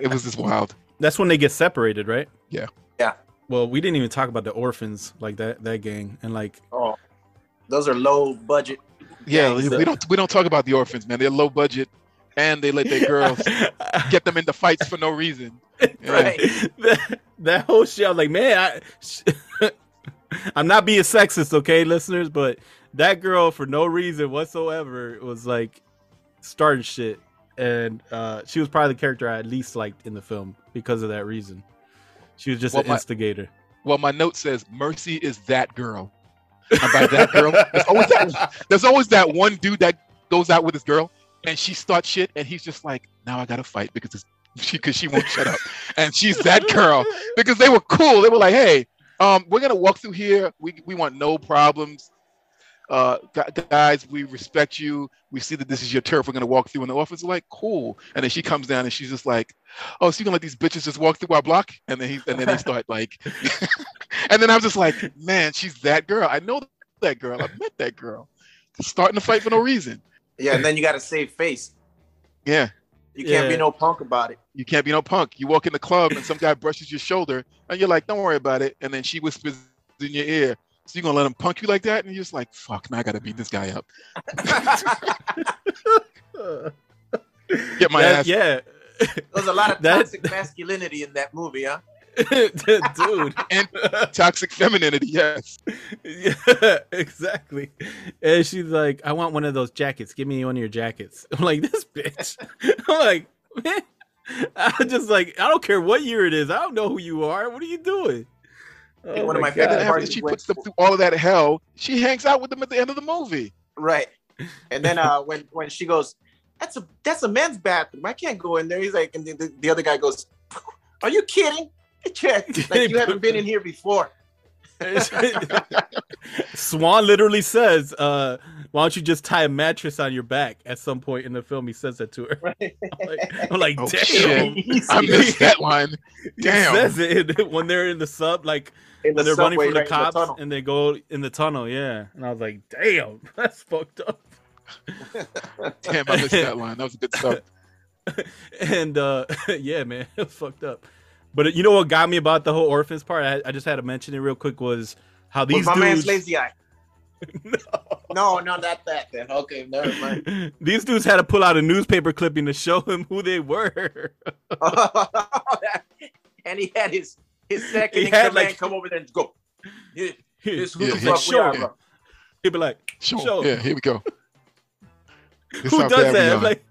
it was just wild
That's when they get separated, right?
Yeah.
Yeah.
Well, we didn't even talk about the orphans, like that that gang, and like
Oh, those are low budget.
Yeah,
gangs.
we don't we don't talk about the orphans, man. They're low budget, and they let their girls get them into fights for no reason. Yeah.
Right.
that, that whole shit. I was like, man, I, I'm not being sexist, okay, listeners, but that girl, for no reason whatsoever, was like starting shit, and uh, she was probably the character I at least liked in the film because of that reason. She was just
Well,
an
my-
instigator.
Well, my note says Mercy is that girl. And by that girl, there's always that, there's always that one dude that goes out with his girl, and she starts shit, and he's just like, now I gotta fight because she because she won't shut up, and she's that girl because they were cool. They were like, hey, um, we're gonna walk through here. We we want no problems. Uh, guys, we respect you. We see that this is your turf. We're gonna walk through, and the officer's like, cool. And then she comes down, and she's just like, oh, so you gonna let these bitches just walk through our block? And then he and then they start like, and then I was just like, man, she's that girl. I know that girl. I met that girl. Starting to fight for no reason.
Yeah, and then you got to save face.
Yeah.
You can't be no punk about it.
You can't be no punk. You walk in the club and some guy brushes your shoulder and you're like, don't worry about it. And then she whispers in your ear, so you're gonna let him punk you like that? And you're just like, fuck, now I gotta beat this guy up. Get my
That-
ass.
yeah,
There's a lot of
That-
toxic masculinity in that movie, huh?
dude.
And toxic femininity, yes.
Yeah, exactly. And she's like, I want one of those jackets. Give me one of your jackets. I'm like, this bitch. I'm like, man. I'm just like, I don't care what year it is. I don't know who you are. What are you doing? Oh
One of my
And
favorite
then after
parts
she
when-
puts them through all of that hell, she hangs out with them at the end of the movie.
Right. And then uh when when she goes, that's a that's a men's bathroom. I can't go in there. He's like, and the, the, the other guy goes, Are you kidding? Check. Like you haven't been in here before.
Swan literally says, uh, "Why don't you just tie a mattress on your back?" At some point in the film, he says that to her. I'm like, I'm like,
Oh,
damn.
shit. I missed that line. Damn.
He says it when they're in the sub, like
In
when they're running from the
right in the
cops and they go in the tunnel. Yeah, and I was like, damn, that's fucked up.
Damn, I missed that line. That was a good stuff.
and uh yeah, man, it was fucked up. But you know what got me about the whole orphans part? I, I just had to mention it real quick was how
Was
these
my man's
dudes
lazy eye. no, no, not that then. Okay, never mind.
these dudes had to pull out a newspaper clipping to show him who they were.
and he had his his second
He
in
had,
command
like-
come over there and go. Yeah, this who
Yeah,
the fuck we
sure.
are, bro.
He'd be like,
Sure.
Show.
Yeah, here we go. This
who does that? I'm like,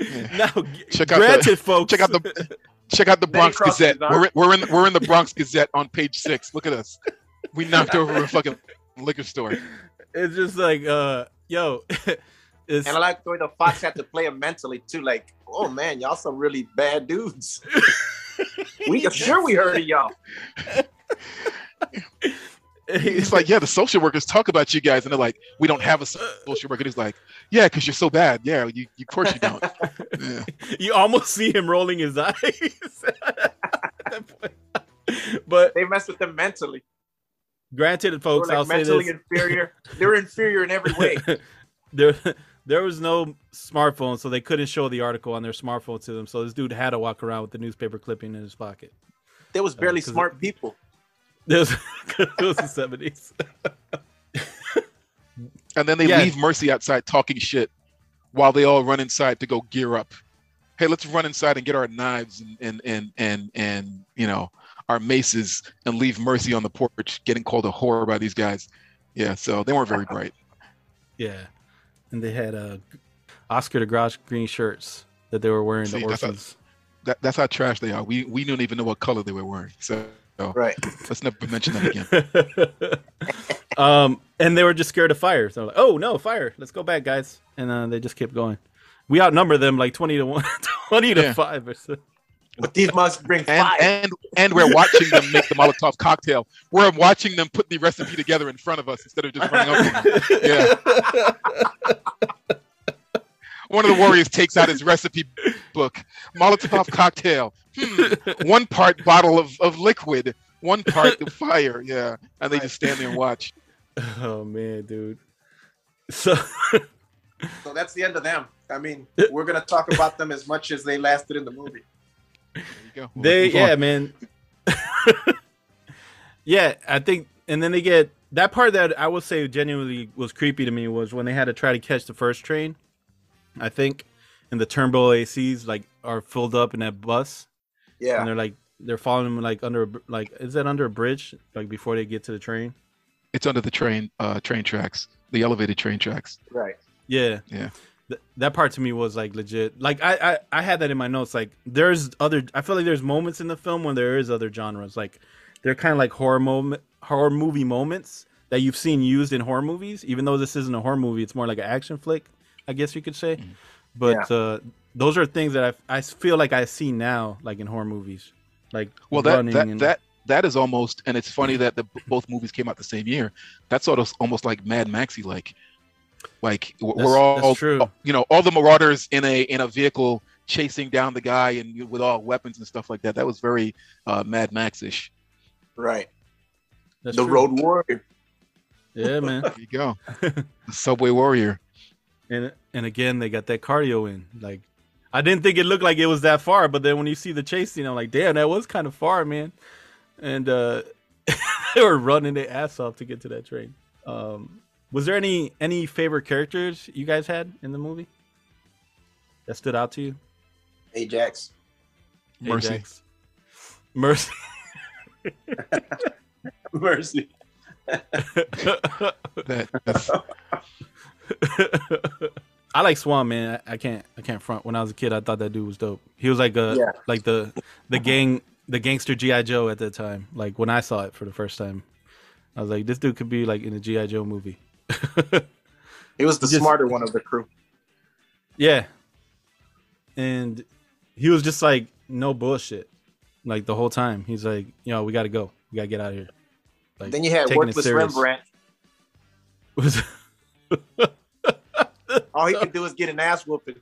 Yeah.
now,
Check out
granted,
the-
folks.
check out the check out the Bronx Gazette. We're, we're in we're in the Bronx Gazette on page six. Look at us. We knocked over a fucking liquor store.
It's just like, uh, yo, it's
And I like the way the Fox had to play him mentally too. Like, oh man, y'all some really bad dudes. we sure we heard of y'all.
He's like, yeah, the social workers talk about you guys, and they're like, we don't have a uh, social worker. And he's like, yeah, because you're so bad. Yeah, you, you of course you don't. Yeah.
you almost see him rolling his eyes. at that point. but
They messed with them mentally.
granted, folks,
like
I'll say
mentally
this:
inferior. They're inferior in every way.
there, there was no smartphone, so they couldn't show the article on their smartphone to them. So this dude had to walk around with the newspaper clipping in his pocket.
There was uh,
barely it-
smart people.
It was, it was the seventies.
And then they
Yeah.
leave Mercy outside talking shit while they all run inside to go gear up. Hey, let's run inside and get our knives and and and and, and you know our maces and leave Mercy on the porch getting called a whore by these guys. Yeah, so they weren't very bright.
Yeah, and they had uh, Oscar the Grouch green shirts that they were wearing.
See,
the
that's a-
orphans.
That, that's how trash they are. We we don't even know what color they were wearing. So
Right.
let's never mention that again.
um, and they were just scared of fire. So like, oh no, fire! Let's go back, guys. And uh, they just kept going. We outnumber them like twenty to one, 20 to five or so.
But these must bring
And
fire.
and and we're watching them make the Molotov cocktail. We're watching them put the recipe together in front of us instead of just running up. Yeah. One of the warriors takes out his recipe book. Molotov cocktail. Hmm. One part bottle of, of liquid, one part of fire. Yeah. And they just stand there and watch.
Oh man, dude. So
So that's the end of them. I mean, we're gonna talk about them as much as they lasted in the movie.
There you go. We'll
they
move on.
yeah man yeah i think and then they get that part that i would say genuinely was creepy to me was when they had to try to catch the first train i think and the Turnbull ACs like are filled up in that bus.
Yeah, and
they're like they're following them like under a like is that under a bridge like before they get to the train?
It's under the train uh train tracks, the elevated train tracks.
Right.
yeah.
Yeah.
Th- that part to me was like legit. Like I, I i had that in my notes like there's other i feel like there's moments in the film when there is other genres like they're kind of like horror moment horror movie moments that you've seen used in horror movies. Even though this isn't a horror movie it's more like an action flick i guess you could say but uh those are things that i i feel like i see now like in horror movies like
Well, that that
and-
that that is almost, and it's funny that the both movies came out the same year. That's sort of almost like Mad Maxy, like, like
That's-
we're all,
that's true.
you know, all the Marauders in a in a vehicle chasing down the guy and with all weapons and stuff like that. That was very uh, Mad Max-ish.
Right.
that's
the
true.
Road Warrior.
yeah man
There you go, the Subway Warrior.
And and again they got that cardio in like i didn't think it looked like it was that far but then when you see the chase scene i'm like damn that was kind of far man and uh they were running their ass off to get to that train um was there any any favorite characters you guys had in the movie that stood out to you
Ajax.
Mercy.
Ajax? mercy
Mercy.
That that's,
I like Swan, man. I, I can't, I can't front. When I was a kid, I thought that dude was dope. He was like a,
Yeah.
like the, the gang, the gangster GI Joe at that time. Like when I saw it for the first time, I was like, this dude could be like in a GI Joe movie.
He was the
Just-
smarter one of the crew.
yeah, and he was just like no bullshit, like the whole time. He's like, yo, we got to go, we got to get out of here. Like,
then you had worthless. Rembrandt.
Was-
All he could do is get an ass whooping.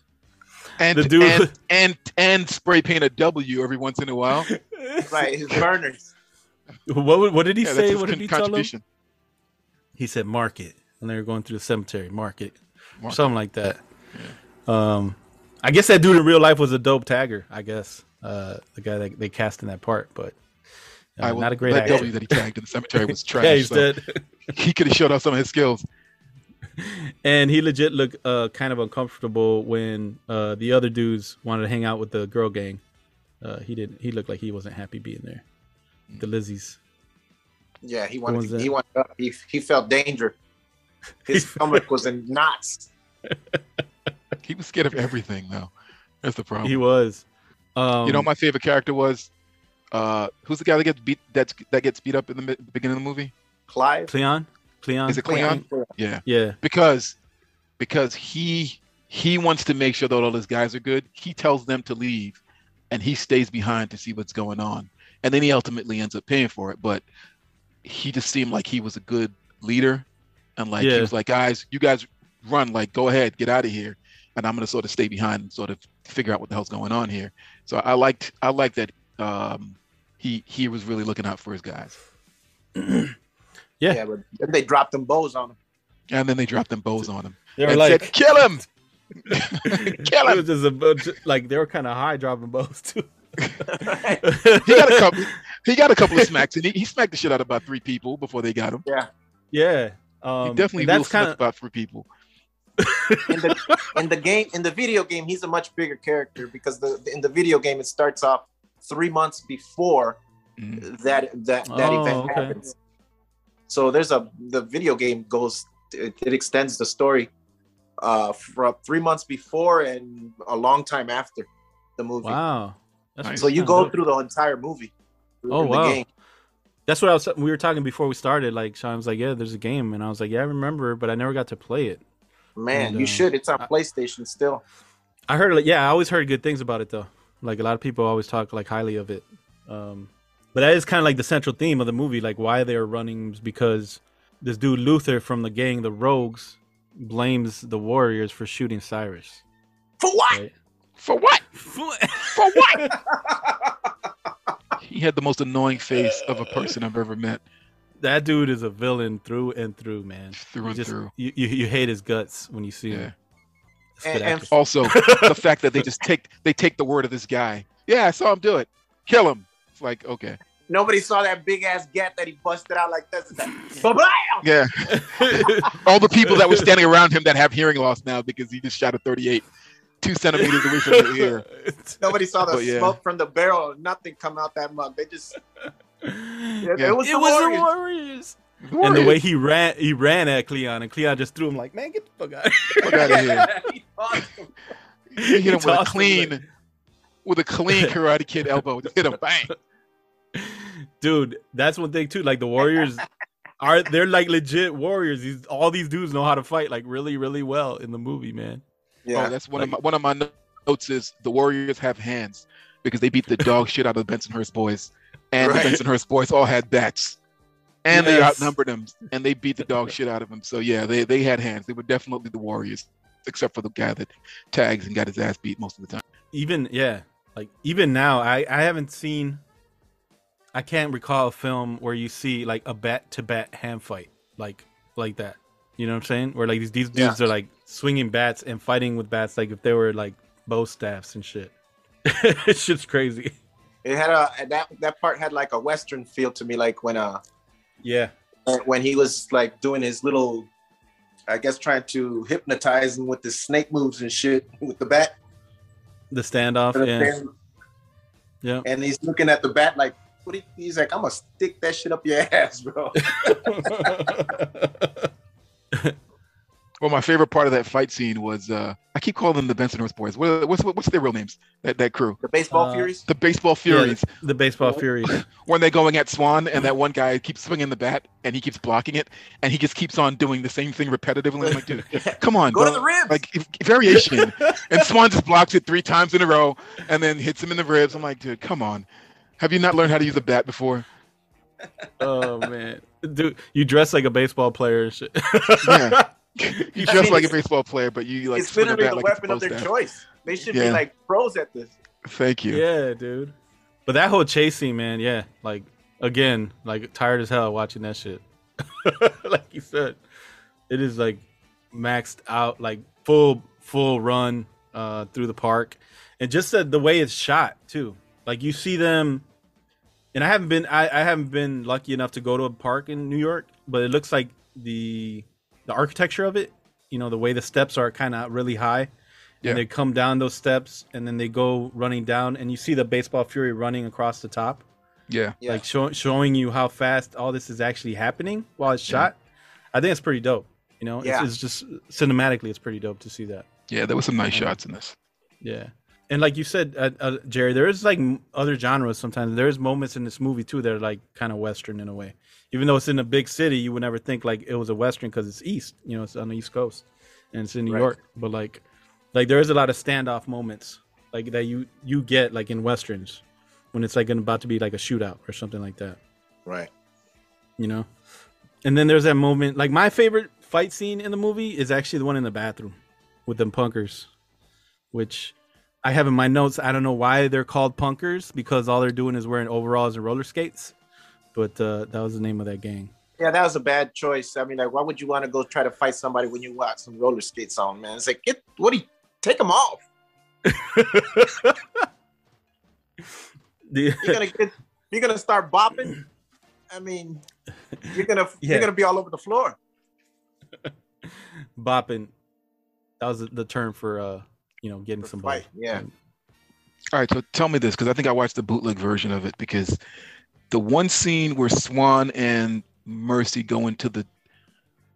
And,
The dude-
and and and spray paint a W every once in a while.
Right, his burners.
what what did he
Yeah,
say? What did he tell him? He said market, and they were going through the cemetery market, or something like that. Um, I guess that dude in real life was a dope tagger. I guess uh, the guy that they cast in that part, but uh,
I will,
not a great
that
actor.
W that he tagged in the cemetery was trash.
yeah, he's
so
dead.
He could have showed off some of his skills.
and he legit looked uh, kind of uncomfortable when uh, the other dudes wanted to hang out with the girl gang. Uh, he didn't. He looked like he wasn't happy being there. The Lizzies.
Yeah, he
one's
wanted.
that?
He wanted. Up. He he felt danger. His stomach was in knots.
He was scared of everything, though. That's the problem.
He was. Um,
you know, my favorite character was uh, who's the guy that gets beat that that gets beat up in the beginning of the movie?
Clive.
Cleon. Cleon.
Is it Cleon? Yeah.
Yeah.
Because because he he wants to make sure that all his guys are good. He tells them to leave, and he stays behind to see what's going on. And then he ultimately ends up paying for it. But he just seemed like he was a good leader, and like he was like, guys, you guys run, like go ahead, get out of here, and I'm gonna sort of stay behind and sort of figure out what the hell's going on here. So I liked I liked that um, he he was really looking out for his guys.
Yeah.
Yeah, but then they dropped them bows on him.
And then they dropped them bows on him.
They were
and
like,
said, "Kill him! Kill
It
him!"
was just a bunch of- like they were kind of high dropping bows too.
he got a couple. He got a couple of smacks, and he, he smacked the shit out of about three people before they got him.
Yeah.
Yeah. Um,
he definitely
and
will
that's kind of
about three people.
in the in the game in the video game he's a much bigger character because the in the video game it starts off three months before that that that
Oh,
event
okay.
happens so there's a the video game goes it, it extends the story uh from three months before and a long time after the movie
wow. That's
so you go
dope.
through the entire movie
Oh
in the
wow.
game.
That's what I was. We were talking before we started. Like Sean was like, "Yeah, there's a game," and I was like, "Yeah, I remember, but I never got to play it."
man
And,
you
uh,
should it's on playstation still
I heard, yeah, I always heard good things about it though. Like a lot of people always talk like highly of it. Um, but that is kind of like the central theme of the movie. Like why they're running is because this dude Luther from the gang, the Rogues, blames the Warriors for shooting Cyrus.
For what?
Right?
For what?
For
what? he had the most annoying face of a person I've ever met.
That dude is a villain through and through, man.
Through
You
and
just-
through.
You, you you hate his guts when you see him.
And- and.
Also, the fact that they just take they take the word of this guy. Yeah, I saw him do it. Kill him. It's like okay.
nobody saw that big ass gap that he busted out like this Ba-blam!
Yeah. All the people that were standing around him that have hearing loss now because he just shot a 38 two centimeters away from their ear.
Nobody saw the
But yeah.
smoke from the barrel. Nothing come out that mug. They just. Yeah,
Yeah.
It was,
it
the,
was
Warriors.
the Warriors. And the way he ran, he ran at Cleon, and Cleon just threw him like, "Man, get the fuck out!"
Fuck outta here.
He tossed him.
He hit him with a
tossed him
clean, with a clean Karate Kid elbow. Just hit him, bang.
Dude, that's one thing too. Like the Warriors are they're like legit warriors. These all these dudes know how to fight like really, really well in the movie, man.
Yeah.
Oh, that's one of my one of my notes is the Warriors have hands because they beat the dog shit out of the Bensonhurst boys, and
Right.
the Bensonhurst boys all had bats, and they outnumbered them, and they beat the dog shit out of them. So yeah, they they had hands. They were definitely the Warriors, except for the guy that tags and got his ass beat most of the time.
Even yeah, like even now, I I haven't seen. I can't recall a film where you see like a bat to bat hand fight like like that. You know what I'm saying? Where like these these
Yeah.
dudes are like swinging bats and fighting with bats like if they were like bow staffs and shit. it's just crazy.
It had a that that part had like a western feel to me, like when uh
Yeah.
when he was like doing his little, I guess trying to hypnotize him with the snake moves and shit with the bat.
The standoff.
And,
Yeah.
then-
Yeah.
and he's looking at the bat like, what? He, he's like, I'm gonna stick that shit up your ass, bro.
Well, my favorite part of that fight scene was uh, I keep calling them the Benson Bensonhurst boys. What, what's what's their real names? That that crew.
The baseball
Uh,
furies.
The baseball furies.
Yeah, the baseball furies.
when they're going at Swan, and that one guy keeps swinging the bat, and he keeps blocking it, and he just keeps on doing the same thing repetitively. I'm like, dude, come on,
Go to the ribs.
Like if- variation, and Swan just blocks it three times in a row, and then hits him in the ribs. I'm like, dude, come on. Have you not learned how to use a bat before?
oh man, dude, you dress like a baseball player. and shit.
Yeah. You
I
dress
mean,
like a baseball player, but you like
it's
swing a
literally
bat
the
like
weapon of their
supposed
choice. They should
Yeah.
be like pros at this.
Thank you.
Yeah, dude. But that whole chase scene, man, yeah, like again, like tired as hell watching that shit. like you said, it is like maxed out, like full full run uh through the park, and just the, the way it's shot too. Like you see them, and I haven't been I, I haven't been lucky enough to go to a park in New York, but it looks like the the architecture of it, you know, the way the steps are kind of really high
Yeah.
and they come down those steps and then they go running down and you see the baseball fury running across the top
Yeah.
Yeah.
like show, showing you how fast all this is actually happening while it's shot i think it's pretty dope you know
Yeah.
it's, it's just cinematically it's pretty dope to see that
Yeah, there was some nice um, shots in this.
yeah and like you said uh, uh, jerry there is like other genres sometimes. There's moments in this movie too that are like kind of western in a way. Even though it's in a big city you would never think like it was a western because it's east you know it's on the east coast and it's in new
Right.
york. But like like there is a lot of standoff moments like that you you get like in westerns when it's like about to be like a shootout or something like that.
Right.
you know? And then there's that moment like my favorite fight scene in the movie is actually the one in the bathroom with them punkers which i have in my notes i don't know why they're called punkers because all they're doing is wearing overalls and roller skates but uh, that was the name of that gang
Yeah, that was a bad choice. I mean, like, why would you want to go try to fight somebody when you got some roller skates on, man? It's like, get what do you take them off? You're gonna get, you're gonna start bopping. I mean, you're gonna
Yeah.
you're gonna be all over the floor.
bopping that was the- the term for uh you know getting somebody
Fight, yeah.
All right, so tell me this because I think I watched the bootleg version of it because the one scene where Swan and Mercy go into the,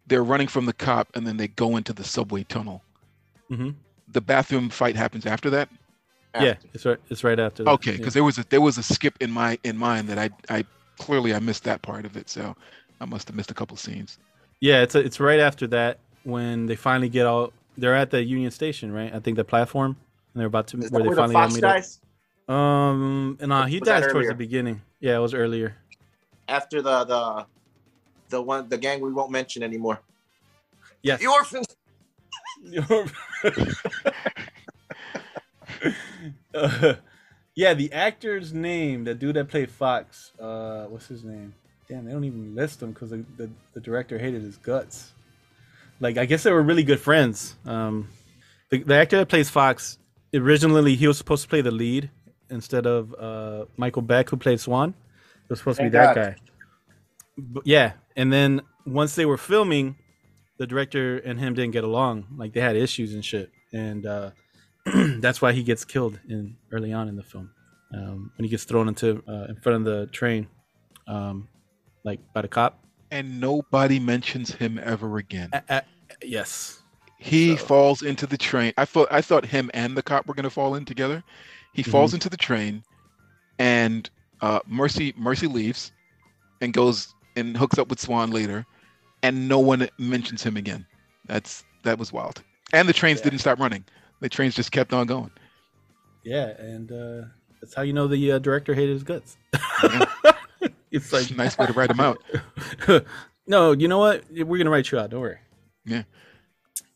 they're running from the cop and then they go into the subway tunnel.
hmm
The bathroom fight happens after that.
yeah it's right it's right after that.
Okay,
Yeah.
because there was a there was a skip in my in mine that I I clearly I missed that part of it, so I must have missed a couple scenes.
Yeah, it's it's right after that when they finally get all. They're at the Union Station, right? I think the platform, and they're about to where they
where the
finally all
Fox
meet up. Um, and uh, he
Was
dies towards the beginning. Yeah, it was earlier.
after the the the one the gang we won't mention anymore?
Yes.
The orphans.
Uh, yeah, the actor's name, the dude that played Fox, uh, what's his name? Damn, they don't even list him because the, the, the director hated his guts. Like, I guess they were really good friends. Um, the, the actor that plays Fox, originally he was supposed to play the lead instead of uh, Michael Beck, who played Swan. It was supposed to be
Thank
that
God.
guy. But, yeah, and then once they were filming, the director and him didn't get along. Like they had issues and shit, and uh, that's why he gets killed in early on in the film um, when he gets thrown into uh, in front of the train, um, like by the cop.
And nobody mentions him ever again.
Yes,
He
So-
falls into the train. I thought I thought him and the cop were gonna fall in together. He falls
Mm-hmm.
into the train, and uh, Mercy Mercy leaves, and goes and hooks up with Swan later, and no one mentions him again. That's that was wild. And the trains
Yeah.
didn't stop running. The trains just kept on going.
yeah, and uh, that's how you know the uh, director hated his guts. It's like
It's a nice way to write him out.
no, you know what? We're gonna write you out. Don't worry.
Yeah.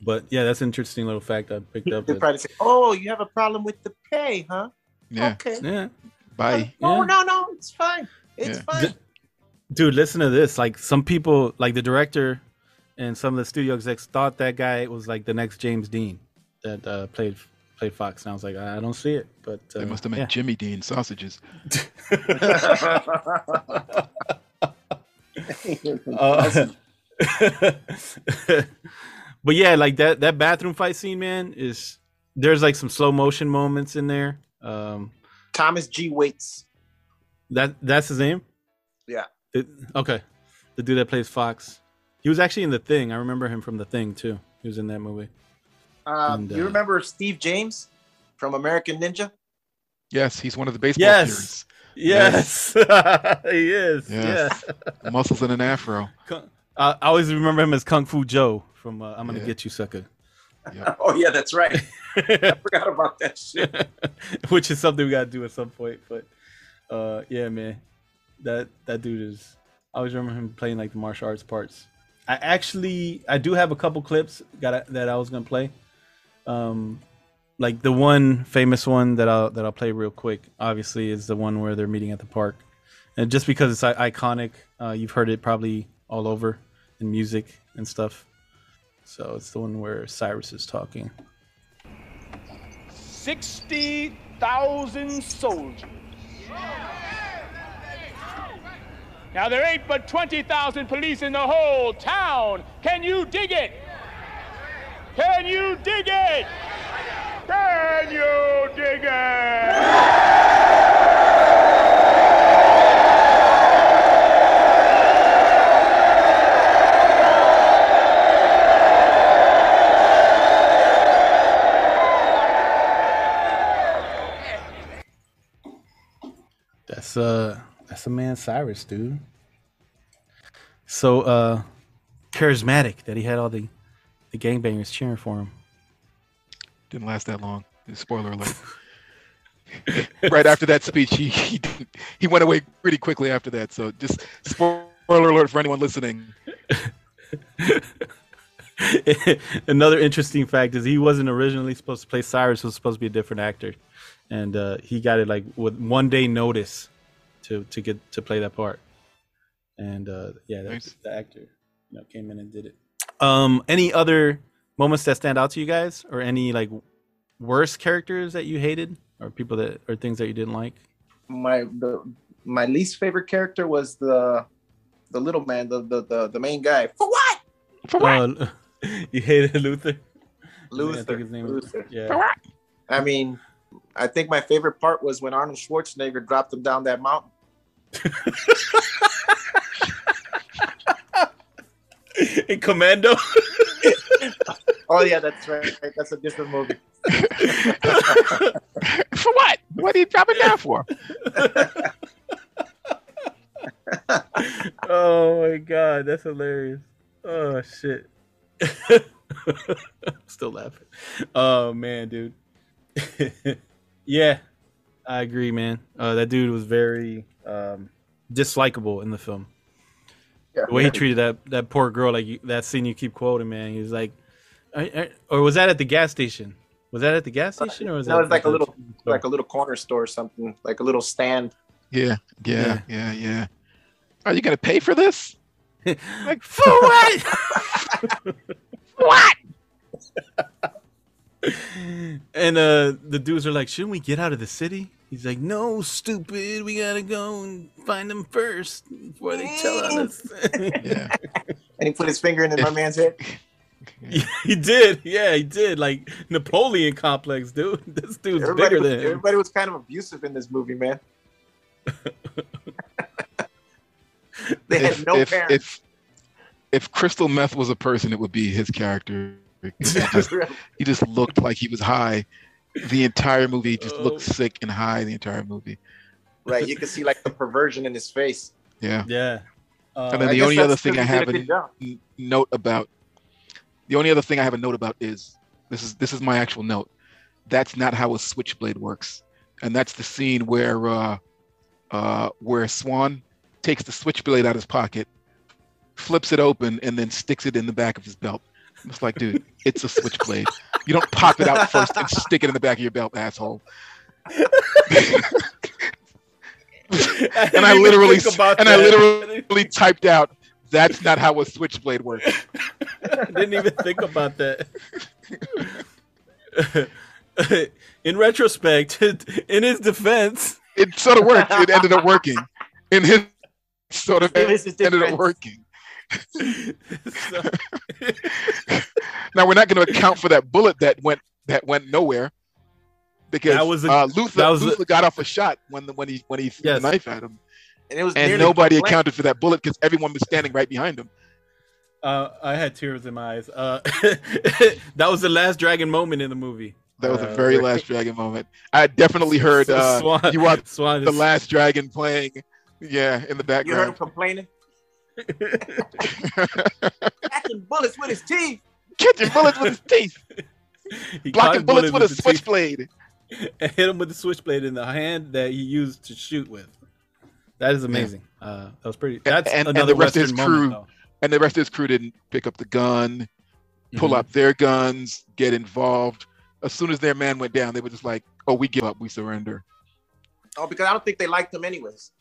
But yeah, that's an interesting little fact I picked up.
They probably say, "Oh, you have a problem with the pay, huh?"
Yeah.
Okay.
Yeah.
Bye.
No,
Yeah.
no, no. It's fine. It's
Yeah.
fine.
dude listen to this like some people like the director and some of the studio execs thought that guy was like the next james dean that uh, played played fox and i was like i don't see it but uh,
They must have made
yeah.
Jimmy Dean sausages.
Uh, but yeah like that that bathroom fight scene man is there's like some slow motion moments in there um
Thomas G. Waites.
that that's his name
Yeah.
The- okay the dude that plays fox he was actually in the thing i remember him from the thing too He was in that movie.
Um,
And,
you
uh,
remember Steve James from American Ninja?
Yes, he's one of the baseball
Yes.
Yes.
Yes, he is.
Yes.
Yeah.
Muscles and an afro.
I I always remember him as Kung Fu Joe from uh, I'm gonna
Yeah.
get you, sucker.
Oh yeah, that's right. I forgot about that shit.
Which is something we gotta do at some point. But uh, yeah, man, that that dude is. I always remember him playing like the martial arts parts. I actually I do have a couple clips got that I was gonna play. Um, like the one famous one that I'll that I'll play real quick. Obviously, is the one where they're meeting at the park, and just because it's iconic, uh, you've heard it probably all over in music and stuff. So it's the one where Cyrus is talking.
60,000 soldiers. Now, there ain't but 20,000 police in the whole town. Can you dig it? Can you dig it? Can you dig it?
That's uh that's a man Cyrus, dude. So uh charismatic that he had all the the gangbangers cheering for him.
Didn't last that long. Spoiler alert. right after that speech, he he, didn't- he went away pretty quickly after that. So just spoiler alert for anyone listening.
Another interesting fact is he wasn't originally supposed to play Cyrus, was supposed to be a different actor. And uh he got it like with one day notice to to get to play that part. And uh yeah, that's
Nice.
the actor you know came in and did it. Um any other moments that stand out to you guys or any like worst characters that you hated or people that or things that you didn't like?
My the my least favorite character was the the little man, the the the, the main guy. For what?
For what?
Uh, you hated Luther?
Luther.
I think his name was-
Luther.
Yeah.
I mean, I think my favorite part was when Arnold Schwarzenegger dropped him down that mountain.
In Commando?
Oh yeah, that's right. That's a different movie.
for what? What are you dropping down for?
oh my god, that's hilarious. Oh shit. Still laughing. Oh man, dude. yeah, I agree, man. Uh, that dude was very um, dislikable in the film.
Yeah,
The way he treated that that poor girl, like you, that scene you keep quoting, man. He was like, I, I, or was that at the gas station? Was that at the gas station, or was that?
No,
that
it's like a
the-
little like a little corner store or something, like a little stand.
Yeah, yeah, yeah, yeah. Are you gonna pay for this?
like for what?
What?
and uh the dudes are like, shouldn't we get out of the city? He's like, no, stupid. We gotta go and find them first before they tell on us.
Yeah.
And he put his finger in my man's head.
he did. Yeah, he did. Like Napoleon complex, dude. This dude's
Everybody
bigger
was,
than him.
everybody was kind of abusive in this movie, man. they had
if,
no
if,
parents.
if if crystal meth was a person, it would be his character. He just, he just looked like he was high the entire movie. He just
Oh.
looked sick and high the entire movie.
right, you can see like the perversion in his face.
Yeah.
Yeah. Uh,
and then
I
the only other thing I have
a
a
good job.
n- note about the only other thing I have a note about is this is this is my actual note. That's not how a switchblade works, and that's the scene where uh, uh, where Swan takes the switchblade out of his pocket, flips it open, and then sticks it in the back of his belt. It's like, dude, it's a switchblade. You don't pop it out first and stick it in the back of your belt, asshole. and I literally
think about
and I literally typed out, "That's not how a switchblade works."
I didn't even think about that. In retrospect, in his defense,
It sort of worked. It ended up working. In his sort of
It
ended up
defense.
working. Now we're not going to account for that bullet that went that went nowhere because
That was a-
uh, Luther
that was a-
got off a shot when the, when he when he threw
Yes.
the knife at him,
And it was
and nobody
blank.
accounted for that bullet because everyone was standing right behind him.
Uh, I had tears in my eyes. Uh, that was the last dragon moment in the movie.
That was the
Uh,
very
where-
last dragon moment. I definitely heard uh,
Swan-
you watched
Swan
the last dragon playing. Yeah, in the background.
You heard him
background.
complaining, catching bullets with his teeth.
Catching bullets with his teeth,
He
blocking
caught
bullets with a switchblade.
and hit him with the switchblade in the hand that he used to shoot with. That is amazing. Uh, that was pretty. That's
and, and
another
the rest of
Western
his crew,
moment,
and the rest of his crew didn't pick up the gun, pull
Mhm.
out their guns, get involved. As soon as their man went down, they were just like, "Oh, we give up, we surrender."
Oh, because I don't think they liked him anyways.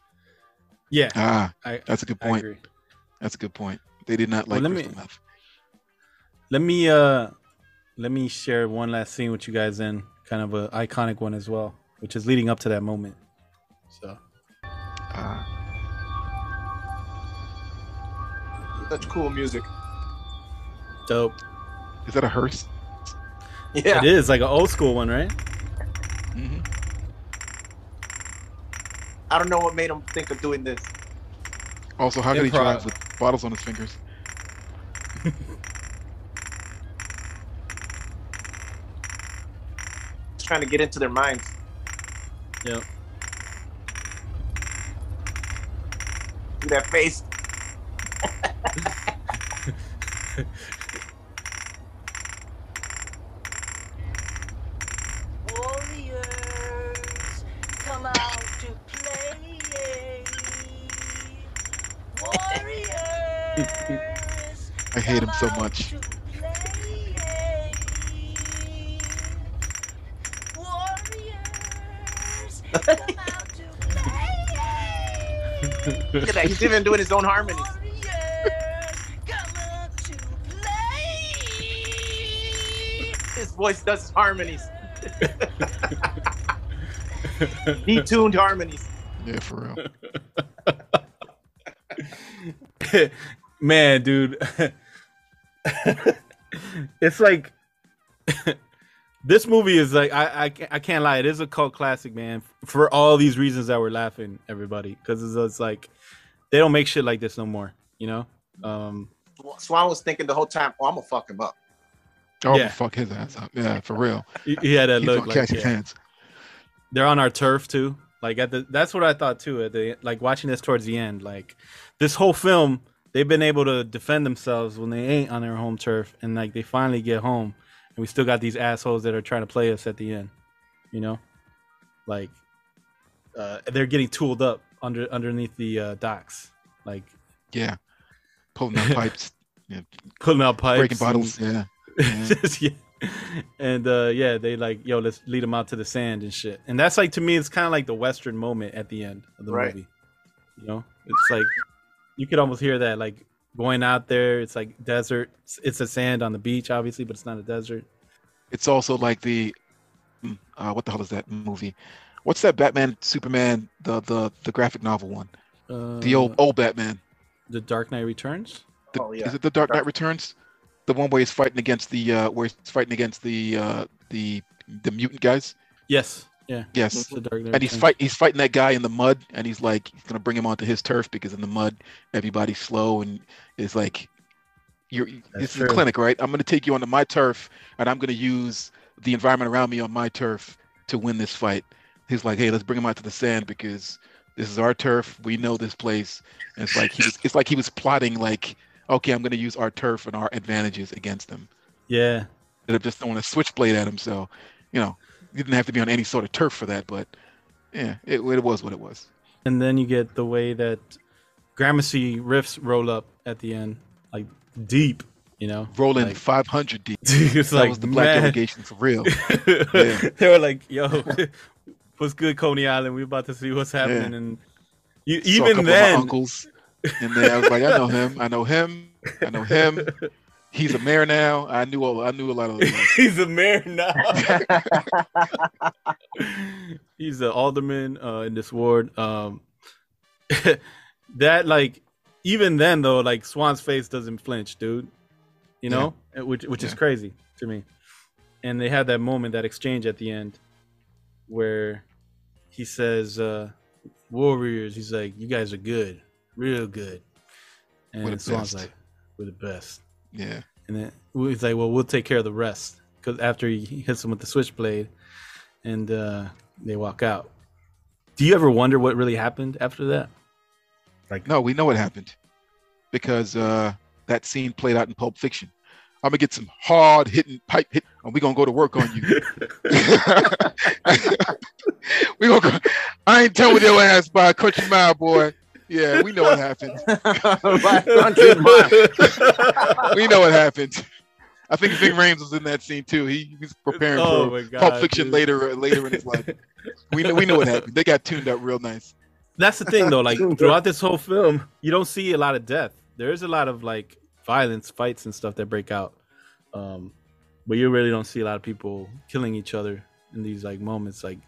Yeah,
Ah,
I,
that's a good
I
point.
Agree.
That's a good point. They did not
Well,
like
let me-
crystal meth.
Let me uh, let me share one last scene with you guys in kind of an iconic one as well, which is leading up to that moment. So
Ah,
Such cool music.
dope.
is that a hearse?
Yeah.
It is like an old school one, right?
hmm
I don't know what made him think of doing this.
Also, how could he
Improv.
drive with bottles on his fingers?
Just trying to get into their minds.
Yep.
See that face?
Warriors, come out to play. Warriors,
I hate him so much.
to play. Warriors, come out to play.
Look at that. He's even doing his own harmonies.
Warriors, come out to play.
His voice does his harmonies. Detuned harmonies.
Yeah, for real.
Man, dude. it's like this movie is like I, I I can't lie, it is a cult classic, man. For all these reasons that we're laughing, everybody, because it's, it's like they don't make shit like this no more. You know? Um,
Swan was thinking the whole time, "Oh, I'm gonna fuck him up."
Oh,
Yeah.
fuck his ass up. Yeah, for real.
he, he had that
He's
look
gonna
like
catch his
yeah.
hands.
they're on our turf too. Like at the that's what I thought too. At the like watching this towards the end, like this whole film, they've been able to defend themselves when they ain't on their home turf, and like they finally get home, and we still got these assholes that are trying to play us at the end. You know, like uh, they're getting tooled up under underneath the uh, docks, like
Yeah, pulling out pipes, yeah,
pulling out pipes,
breaking bottles.
and-
Yeah, yeah.
Just, yeah. And uh yeah, they like, yo, let's lead them out to the sand and shit. And that's like to me, it's kind of like the western moment at the end of the
Right.
movie. You know, it's like you could almost hear that, like going out there. It's like desert. It's, it's a sand on the beach, obviously, but it's not a desert.
It's also like the, mm, uh, what the hell is that movie? What's that Batman Superman the the the graphic novel one?
Uh,
The old old Batman.
The Dark Knight Returns.
The,
Oh, yeah.
Is it the Dark Knight Returns? The one where he's fighting against the uh, where he's fighting against the uh, the the mutant guys.
Yes. Yeah.
Yes.
It's the Dark Knight
and he's fight he's fighting that guy in the mud and he's like he's gonna bring him onto his turf because in the mud everybody's slow and it's like you're this is a clinic right? I'm gonna take you onto my turf and i'm gonna use the environment around me on my turf to win this fight. He's like hey let's bring him out to the sand because this is our turf. We know this place. And it's like he was it's like he was plotting like okay i'm gonna use our turf and our advantages against them
Yeah.
instead of just throwing a switchblade at him. So you know you didn't have to be on any sort of turf for that but yeah it, it was what it was
And then you get the way that Gramercy riffs roll up at the end, like deep. You know,
rolling
Like-
500 deep.
it's
that
like
was the black
man.
delegation for real. Yeah.
they were like, "Yo, what's good, Coney Island? We're about to see what's happening." And you, even
couple of my
then,
uncles, and then I was like, I know him, I know him, I know him. He's a mayor now. I knew all, I knew a lot of those.
he's a mayor now. he's the alderman uh, in this ward. Um, that like, even then though, like Swan's face doesn't flinch, dude. You know, which which is crazy to me. And they had that moment, that exchange at the end, where he says, uh, "Warriors." He's like, "You guys are good, real good." And Swan's
best.
like, we're the best.
Yeah.
And then he's like, well, we'll take care of the rest. Because after he hits him with the switchblade, and uh, they walk out. Do you ever wonder what really happened after that?
Like, no, we know what happened because uh, that scene played out in Pulp Fiction. I'm gonna get some hard hitting pipe hit, and we're gonna go to work on you. we gonna go. I ain't telling your ass by a country mile, boy. Yeah, we know what happened. we know what happened. I think Ving Rhames was in that scene too. He was preparing
Oh
for
God,
Pulp Fiction
dude.
later later in his life. We know we know what happened. They got tuned up real nice.
That's the thing, though. Like throughout this whole film, you don't see a lot of death. There is a lot of like violence, fights, and stuff that break out. Um, but you really don't see a lot of people killing each other in these like moments. Like,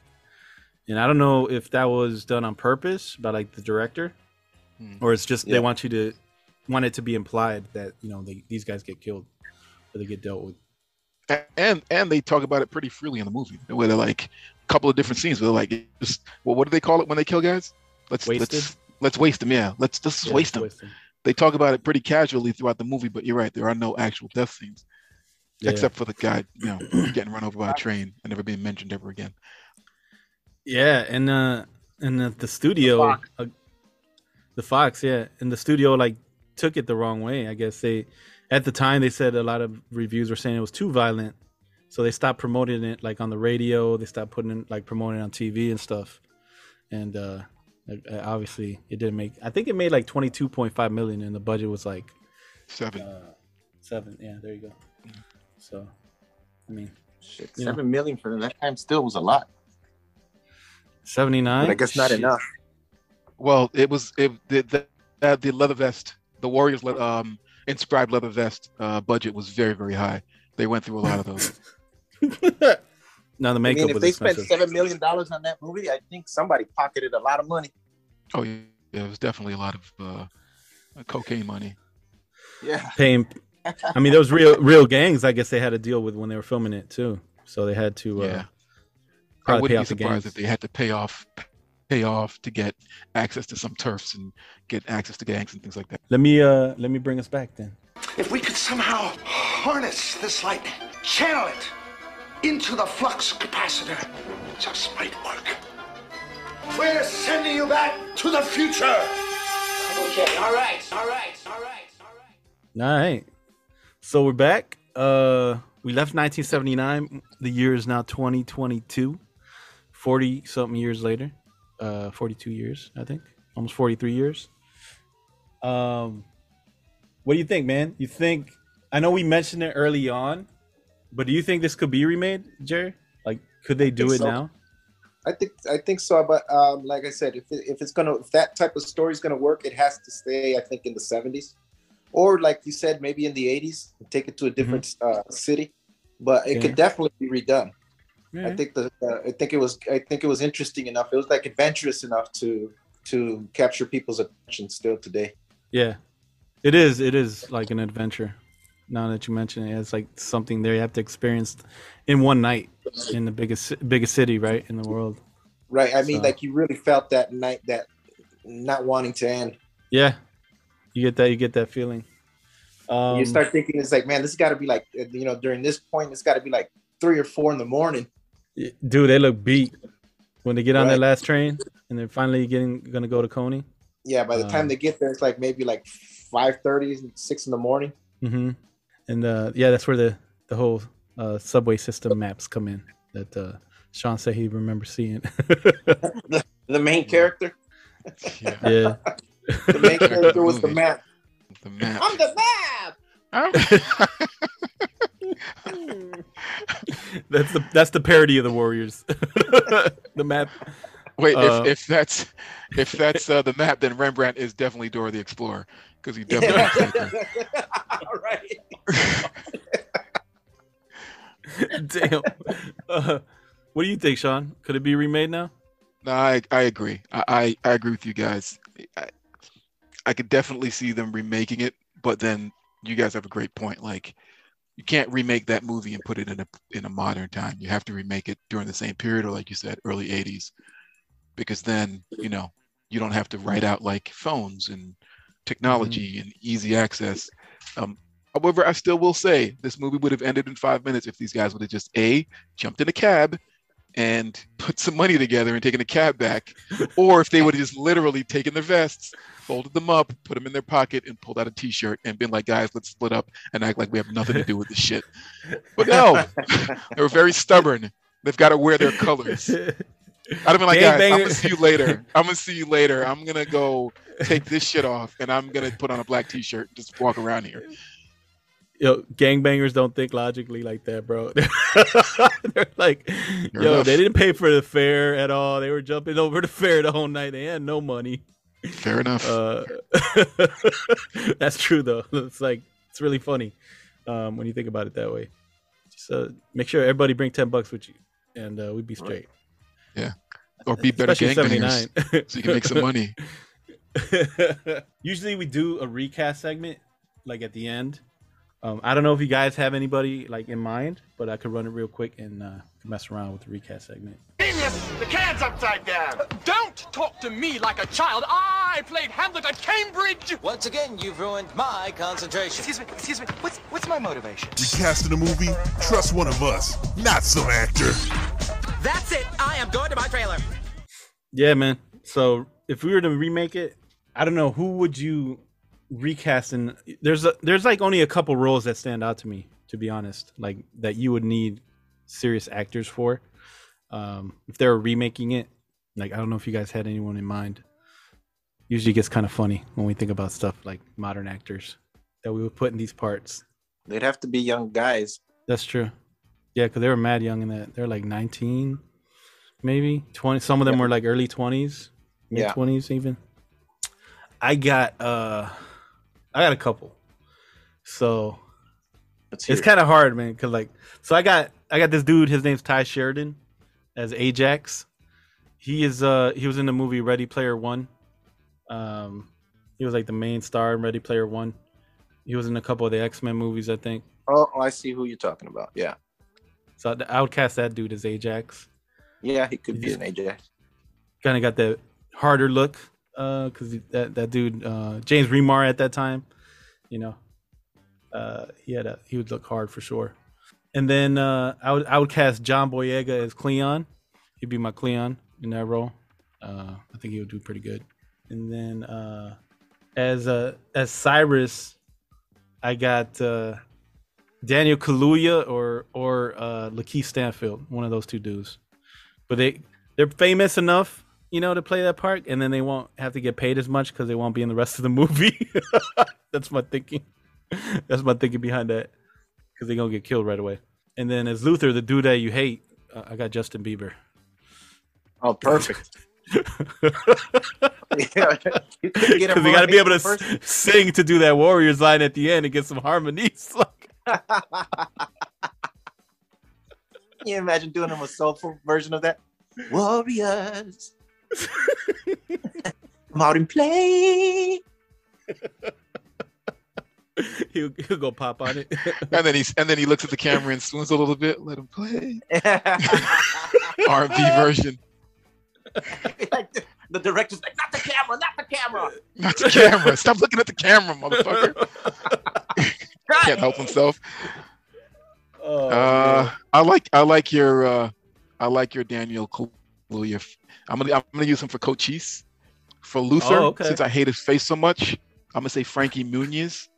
and I don't know if that was done on purpose by like the director,
Hmm.
or it's just
Yeah.
they want you to want it to be implied that you know they, these guys get killed or they get dealt with.
And and they talk about it pretty freely in the movie where they're like a couple of different scenes where they're like just well what do they call it when they kill guys let's
Wasted?
let's let's waste them yeah let's let's
Yeah,
waste them
waste 'em.
they talk about it pretty casually throughout the movie but you're right there are no actual death scenes
Yeah.
except for the guy you know getting run over by a train and never being mentioned ever again
Yeah, and uh, and the, the studio, uh, the Fox, yeah, and the studio like took it the wrong way. I guess they, at the time, they said a lot of reviews were saying it was too violent, so they stopped promoting it like on the radio. They stopped putting it like promoting it on TV and stuff, and uh, obviously it didn't make. I think it made like twenty two point five million, and the budget was like
seven.
Uh, seven, yeah, there you go. So, I mean,
Shit,
you know.
seven million for that time still was a lot.
seventy nine.
I guess not enough.
Well it was it the the, uh, the leather vest the warriors le- um inscribed leather vest uh budget was very very high they went through a lot of those
Now the makeup.
I mean, if
was
they
expensive.
spent seven million dollars on that movie, I think somebody pocketed a lot of money.
oh yeah it was definitely a lot of uh cocaine money
Yeah.
paying. I mean, those real real gangs. I guess they had to deal with when they were filming it too. So they had to. Uh,
Yeah. I wouldn't be
off the
surprised if they had to pay off pay off to get access to some turfs and get access to gangs and things like that.
Let me uh let me bring us back then.
If we could somehow harness this light, channel it into the flux capacitor, it just might work. We're sending you back to the future.
Okay, all right, all right, all right.
All right. So we're back. Uh we left 1979. The year is now 2022. 40 something years later. Uh 42 years, I think. Almost 43 years. Um what do you think, man? You think I know we mentioned it early on, but do you think this could be remade, Jerry? Like could they do it
so.
now?
I think I think so, but um, like I said, if it, if it's gonna if that type of story is gonna work, it has to stay. I think in the seventies, or like you said, maybe in the eighties, take it to a different uh, city. But it
Yeah.
could definitely be redone. I think the uh, I think it was I think it was interesting enough. It was like adventurous enough to to capture people's attention still today.
Yeah, it is. It is like an adventure. Now that you mention it, it's like something there you have to experience in one night in the biggest biggest city, right, in the world.
Right. I mean,
So-
like you really felt that night that not wanting to end.
Yeah, you get that. You get that feeling. Um,
you start thinking it's like, man, this got to be like, you know, during this point, it's got to be like three or four in the morning.
Dude, they look beat when they get on that
Right.
last train and they're finally getting gonna go to Coney.
Yeah, by the time
Um,
they get there, it's like maybe like 5 6 in the morning.
Mm-hmm. And uh, yeah, that's where the the whole uh, subway system maps come in. That uh, Sean said he remembers seeing.
the, the main character,
yeah.
the main character was the map.
The map.
I'm the map.
that's the that's the parody of the Warriors. the map.
Wait,
Uh,
if, if that's if that's uh, the map, then Rembrandt is definitely Dora the Explorer because he definitely looks like
Damn. Uh, what do you think, Sean? Could it be remade now?
No, I I agree. I I, I agree with you guys. I, I could definitely see them remaking it, but then you guys have a great point. Like, you can't remake that movie and put it in a in a modern time. You have to remake it during the same period, or like you said, early '80s, because then you know you don't have to write out like phones and technology and easy access. Um, however, I still will say this movie would have ended in five minutes if these guys would have just a jumped in a cab and put some money together and taken a cab back, or if they would have just literally taken their vests, folded them up, put them in their pocket, and pulled out a T-shirt and been like, "Guys, let's split up and act like we have nothing to do with this shit." But no, they were very stubborn. They've got to wear their colors. I'd have been like, guys, I'm gonna see you later. I'm gonna see you later. I'm gonna go take this shit off and I'm gonna put on a black t-shirt and just walk around here.
Yo, gangbangers don't think logically like that, bro. They're like,
Fair
yo,
enough.
they didn't pay for the fare at all. They were jumping over the fare the whole night. They had no money.
Fair enough.
Uh, that's true though. It's like it's really funny um, when you think about it that way. Just uh, make sure everybody bring ten bucks with you, and uh, we'd be straight.
Yeah. Or be better
Especially
gangbangers
79.
so you can make some money.
Usually we do a recast segment like at the end. Um, I don't know if you guys have anybody like in mind, but I could run it real quick and uh, mess around with the recast segment.
Genius! The can's upside down! Don't talk to me like a child. I played Hamlet at Cambridge!
Once again, you've ruined my concentration.
Excuse me, excuse me. What's what's my motivation?
Recasting a movie? Trust one of us, not some actor.
That's it. I am going to my trailer.
Yeah, man. So if we were to remake it, I don't know who would you recast. And there's a, there's like only a couple roles that stand out to me, to be honest. Like that you would need serious actors for. Um, if they're remaking it, like I don't know if you guys had anyone in mind. Usually gets kind of funny when we think about stuff like modern actors that we would put in these parts.
They'd have to be young guys.
That's true. Yeah, because they were mad young in that. They're like 19, maybe 20. Some of them
Yeah.
were like early 20s, mid
Yeah.
20s even. I got uh I got a couple. So it's kind of hard, man, cuz like so I got I got this dude, his name's Tye Sheridan as Ajax. He is uh he was in the movie Ready Player 1. Um he was like the main star in Ready Player 1. He was in a couple of the X-Men movies, I think.
Oh, oh, I see who you're talking about. Yeah.
So I would cast that dude as Ajax.
Yeah, he could be an Ajax.
Kind of got that harder look, uh, because that that dude uh, James Remar at that time, you know, uh, he had a he would look hard for sure. And then uh, I would I would cast John Boyega as Cleon. He'd be my Cleon in that role. Uh, I think he would do pretty good. And then uh, as uh, as Cyrus, I got uh, Daniel Kaluuya or or uh, Lakeith Stanfield, one of those two dudes. But they they're famous enough, you know, to play that part, and then they won't have to get paid as much because they won't be in the rest of the movie. That's my thinking. That's my thinking behind that, because they're gonna get killed right away. And then as Luther, the dude that you hate, uh, I got Justin Bieber.
Oh, perfect. yeah,
Because you got to be able to sing to do that Warriors line at the end and get some harmonies.
Can you imagine doing a soulful version of that? Warriors. I'm out in play.
he'll, he'll go pop on it.
And then he's and then he looks at the camera and swoons a little bit. Let him play. R&B version.
like the, the director's like, not the camera, not the camera.
Not the camera. Stop looking at the camera, motherfucker. Can't help himself.
Oh,
Uh, I like I like your uh, I like your Daniel Kaluuya. I'm gonna I'm gonna use him for Cochise. For Luther,
Oh, okay.
since I hate his face so much, I'm gonna say Frankie Muniz,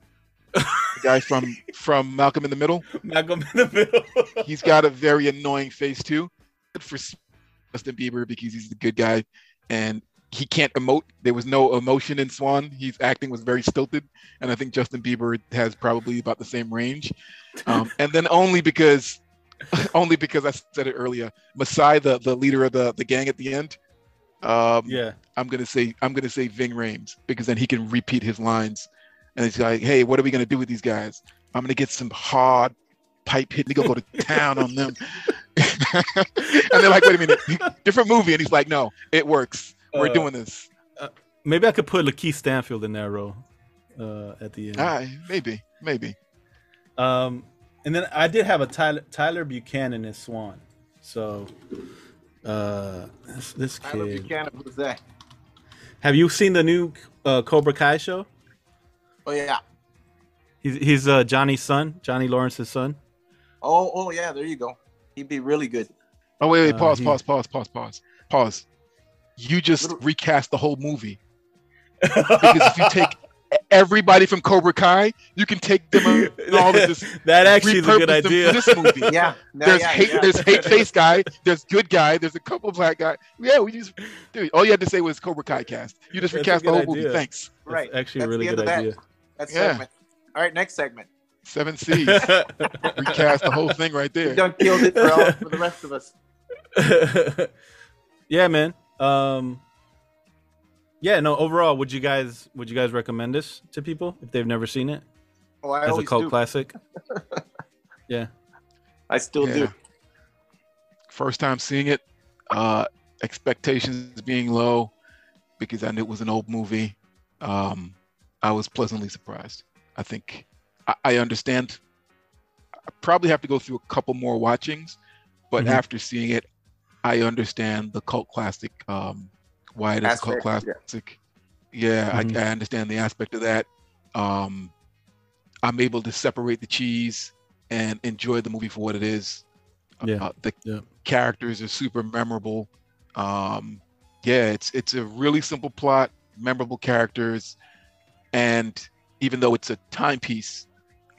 the guy from from Malcolm in the Middle.
Malcolm in the Middle.
He's got a very annoying face too. Good for Justin Bieber because he's the good guy, and he can't emote. There was no emotion in Swan. His acting was very stilted, and I think Justin Bieber has probably about the same range. Um, and then only because, only because I said it earlier, Masai, the the leader of the the gang at the end. Um,
yeah,
I'm gonna say I'm gonna say Ving Rhames because then he can repeat his lines, and he's like, "Hey, what are we gonna do with these guys? I'm gonna get some hard pipe hitting, gonna go to town on them." and they're like, "Wait a minute, different movie," and he's like, "No, it works. We're
Uh,
doing this."
Maybe I could put Lakeith Stanfield in that role uh, at the end.
Ah, maybe, maybe.
Um, and then I did have a Tyler, Tyler Buchanan as Swan. So, uh, this, this
Tyler
kid.
Buchanan, who's that?
Have you seen the new uh, Cobra Kai show?
Oh yeah.
He's he's uh, Johnny's son, Johnny Lawrence's son.
Oh, oh yeah, there you go. He'd be really good.
Oh wait, wait,
Uh,
pause,
he-
pause, pause, pause, pause, pause. You just recast the whole movie because if you take everybody from Cobra Kai, you can take them and all of this.
That actually is a good
repurpose
idea.
This movie,
Yeah, no,
there's
yeah,
hate,
yeah.
there's hate face guy, there's good guy, there's a couple black guy. Yeah, we just, dude, all you had to say was Cobra Kai cast. You just
That's
recast the
good
whole movie.
idea.
Thanks.
Right.
actually a really good
of that.
idea.
That's
Yeah.
segment. All right, next segment.
Seven C's. recast the whole thing right
We
there.
done killed it for, all, for the rest of us.
yeah, man. Um, yeah, no. Overall, would you guys would you guys recommend this to people if they've never seen it
Oh, I
as a cult
do.
classic? yeah.
I still
Yeah.
do.
First time seeing it, uh, expectations being low because I knew it was an old movie. Um, I was pleasantly surprised. I think I, I understand. I probably have to go through a couple more watchings, but
Mhm.
after seeing it, I understand the cult classic. Um, why it is a cult
Aspect, yeah.
classic. Yeah,
Mhm.
I, I understand the aspect of that. Um, I'm able to separate the cheese and enjoy the movie for what it is.
Yeah,
Uh, the
yeah.
characters are super memorable. Um, yeah, it's it's a really simple plot, memorable characters, and even though it's a timepiece,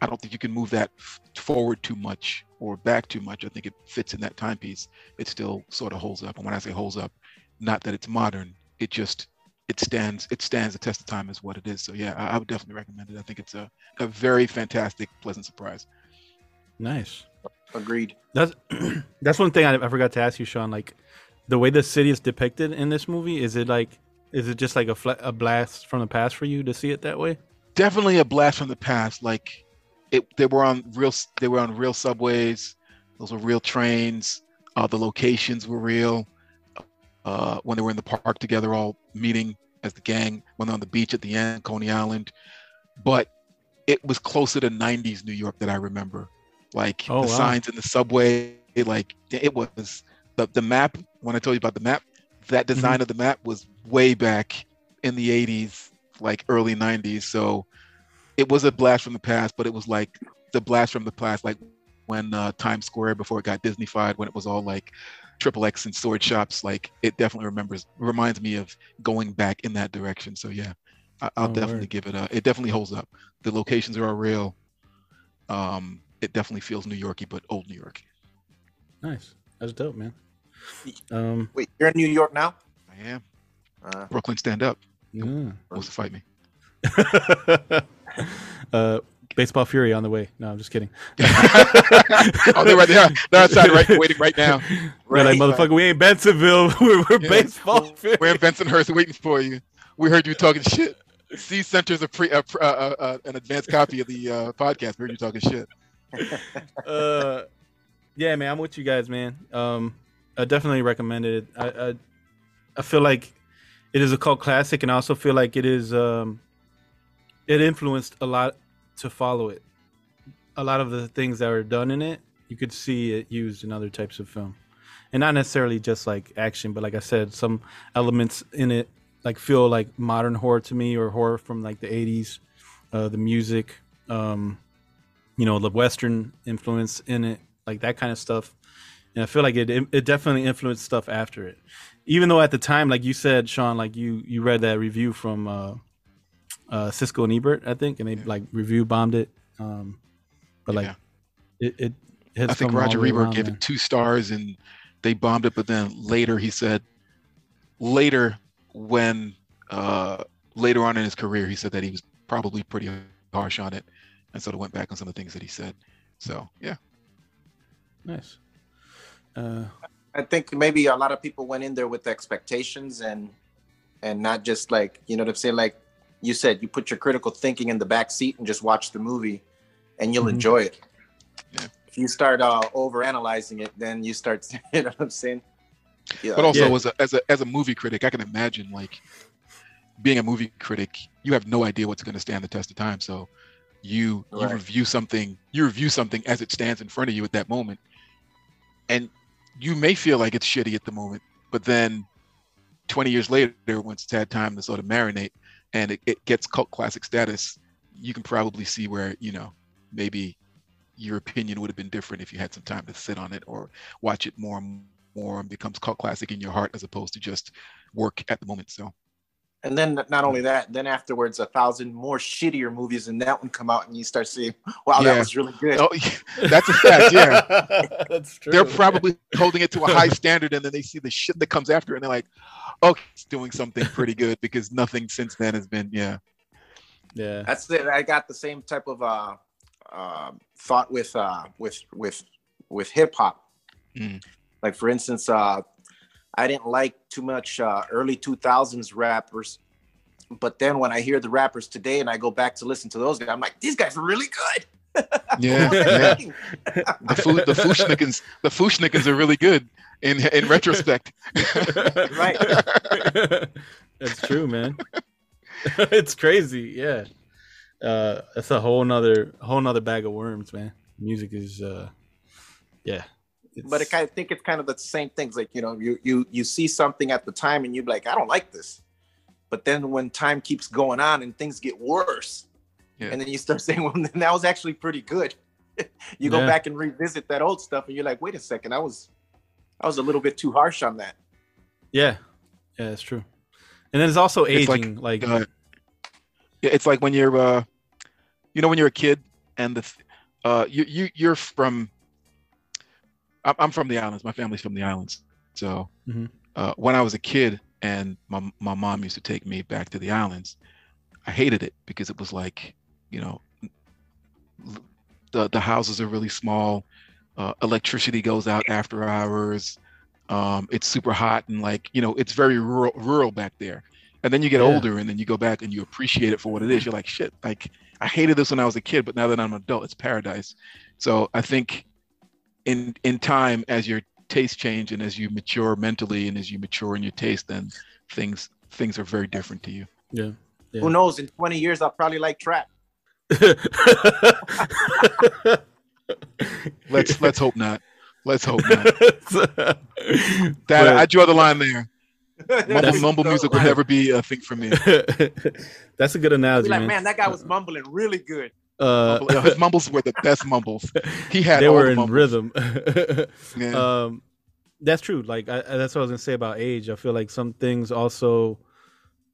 I don't think you can move that f- forward too much or back too much. I think it fits in that timepiece. It still sort of holds up. And when I say holds up, not that it's modern, it just it stands it stands the test of time as what it is. So yeah, I, I would definitely recommend it. I think it's a, a very fantastic, pleasant surprise.
Nice.
Agreed.
That's that's one thing I, I forgot to ask you, Sean. Like the way the city is depicted in this movie, is it like is it just like a fla- a blast from the past for you to see it that way?
definitely a blast from the past. Like it, they were on real, they were on real subways. Those were real trains. Uh, the locations were real. Uh, when they were in the park together, all meeting as the gang. When they're on the beach at the end, Coney Island. But it was closer to '90s New York that I remember. Like
Oh,
the
wow.
signs in the subway. It, like it was the the map. When I told you about the map, that
Mm-hmm.
design of the map was way back in the 80s like early 90s so it was a blast from the past but it was like the blast from the past like when uh, times square before it got disneyfied when it was all like triple x and sword shops like it definitely remembers reminds me of going back in that direction so yeah I, i'll
Oh,
definitely
word.
give it a it definitely holds up the locations are all real um it definitely feels new yorky but old new york
Nice. That's dope, man. Um,
Wait, you're in New York now?
i am
Uh,
brooklyn stand up
yeah.
wants to fight me
uh, baseball fury on the way. No, I'm just kidding.
oh they're right there they're outside right waiting right now
They're like,
Right.
motherfucker, we ain't Bensonville. we're we're
Yeah.
baseball fury.
We're in Bensonhurst waiting for you. We heard you talking shit. C Center's a pre, uh, uh, uh, uh, an advanced copy of the uh, podcast. We heard you talking shit.
uh, yeah, man, I'm with you guys, man. Um, I definitely recommend it. I, I, I feel like it is a cult classic, and I also feel like it is. Um, it influenced a lot to follow it. A lot of the things that were done in it, you could see it used in other types of film, and not necessarily just like action, but like I said, some elements in it like feel like modern horror to me, or horror from like the '80s. Uh, the music, um, you know the western influence in it like that kind of stuff and i feel like it it definitely influenced stuff after it even though at the time like you said sean like you you read that review from uh uh Siskel and ebert i think and they like review bombed it um but like
Yeah.
it it hits
I think Roger Ebert gave
man.
it two stars and they bombed it. But then later he said, later when uh, later on in his career, he said that he was probably pretty harsh on it, and sort of went back on some of the things that he said. So yeah,
nice uh
I think maybe a lot of people went in there with expectations and and not just like you know what I'm saying. Like you said, you put your critical thinking in the back seat and just watch the movie, and you'll
Mhm.
enjoy it.
Yeah.
If you start uh, over analyzing it, then you start. You know what I'm saying? Yeah.
but also
Yeah.
as a as a as a movie critic, I can imagine like being a movie critic, you have no idea what's going to stand the test of time. So you you review something, you review something as it stands in front of you at that moment, and you may feel like it's shitty at the moment, but then 20 years later, once it's had time to sort of marinate and it, it gets cult classic status, you can probably see where you know maybe your opinion would have been different if you had some time to sit on it or watch it more and more and becomes cult classic in your heart as opposed to just work at the moment. So
And then not only that, then afterwards, a thousand more shittier movies, and that one come out, and you start seeing, wow,
Yeah.
that was really good.
Oh, that's a fact. Yeah,
That's true.
they're probably holding it to a high standard, and then they see the shit that comes after, and they're like, "Okay, it's doing something pretty good," because nothing since then has been. Yeah,
yeah.
That's it. I got the same type of uh, uh, thought with uh, with with with hip hop.
Mm.
Like for instance, uh, I didn't like too much uh, early two thousands rappers, but then when I hear the rappers today and I go back to listen to those guys, I'm like, these guys are really good.
yeah,
What was
yeah. The foo, the Fu-Schnickens, the Fu-Schnickens are really good in in retrospect.
right.
That's true, man. it's crazy. Yeah. Uh, it's a whole nother whole nother bag of worms, man. Music is, uh, yeah.
But it, I think it's kind of the same things. Like you know, you you you see something at the time and you're like, I don't like this. But then when time keeps going on and things get worse,
Yeah.
and then you start saying, well, then that was actually pretty good. you go
Yeah.
back and revisit that old stuff, and you're like, wait a second, I was I was a little bit too harsh on that.
Yeah, yeah, it's true. And then it's also
It's like,
aging. Like,
uh, it's like when you're, uh, you know, when you're a kid and the, uh, you you you're from. I'm I'm from the islands. My family's from the islands. So
Mhm.
uh, when I was a kid and my my mom used to take me back to the islands, I hated it because it was like, you know, the the houses are really small. Uh, electricity goes out after hours. Um, it's super hot and like you know it's very rural, rural back there. And then you get
Yeah.
older and then you go back and you appreciate it for what it is. You're like, shit, like I hated this when I was a kid, but now that I'm an adult, it's paradise. So I think in in time, as your tastes change and as you mature mentally and as you mature in your taste, then things things are very different to you.
yeah. yeah.
Who knows? In 20 years, I'll probably like trap.
Let's let's hope not. Let's hope not.
That
That I draw the line there. Mumble, mumble music will never be a thing for me.
That's a good
Be
analogy,
like,
man.
man, that guy was mumbling really good.
Uh,
Mumble- His mumbles were the best mumbles. He had
they were
the
in rhythm.
Yeah.
Um, that's true. Like I, that's what I was gonna say about age. I feel like some things also,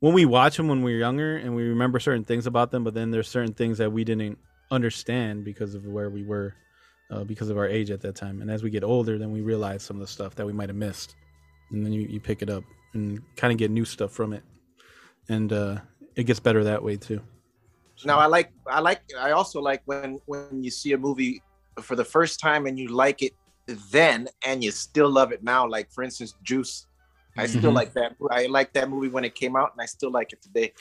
when we watch them when we're younger and we remember certain things about them, but then there's certain things that we didn't understand because of where we were, uh, because of our age at that time. And as we get older, then we realize some of the stuff that we might have missed, and then you, you pick it up and kind of get new stuff from it, and uh, it gets better that way too.
Now I like I like I also like when when you see a movie for the first time and you like it then and you still love it now. Like for instance, Juice. I still
Mhm.
like that. I like that movie when it came out, and I still like it today.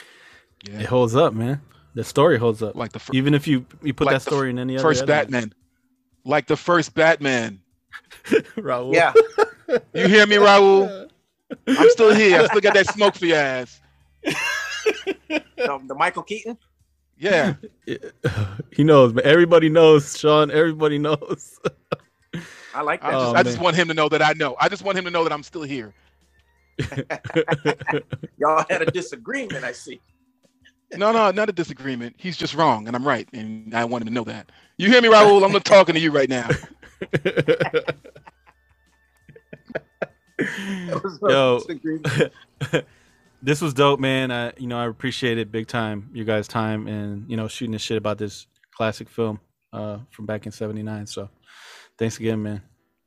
Yeah.
It holds up, man. The story holds up.
Like the fir-
even if you you put
like
that
the
story in any other
first
editor.
Batman, like the first Batman.
Raul.
Yeah,
You hear me, Raul? I'm still here. I still got that smoke for your ass.
the, the Michael Keaton.
Yeah.
he knows, man. Everybody knows, Sean. Everybody knows.
I like
I
that.
just,
Oh,
I just
oh,
want him to know that I know. I just want him to know that I'm still here.
Y'all had a disagreement. I see.
No, no, not a disagreement. He's just wrong, and I'm right, and I want him to know that. You hear me, Raul? I'm not talking to you right now.
That
Yo,
disagreement.
This was dope, man. I, you know, I appreciate it big time. You guys' time and you know shooting the shit about this classic film uh, from back in '79. So, thanks again, man.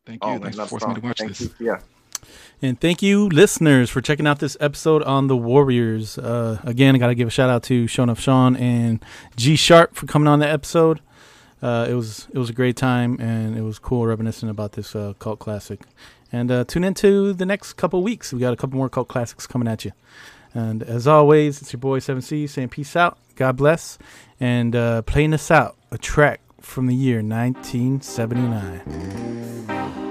Thank you.
Oh, man,
Thanks for
not
forcing me to watch
Thank
this.
you. Yeah.
And thank you, listeners, for checking out this episode on the Warriors. Uh, again, I got to give a shout out to Sean of Sean and G Sharp for coming on the episode. Uh, it was it was a great time, and it was cool reminiscing about this uh, cult classic. And uh, tune into the next couple weeks. We got a couple more cult classics coming at you. And as always, it's your boy Seven C saying peace out, God bless, and uh, playing us out a track from the year 1979.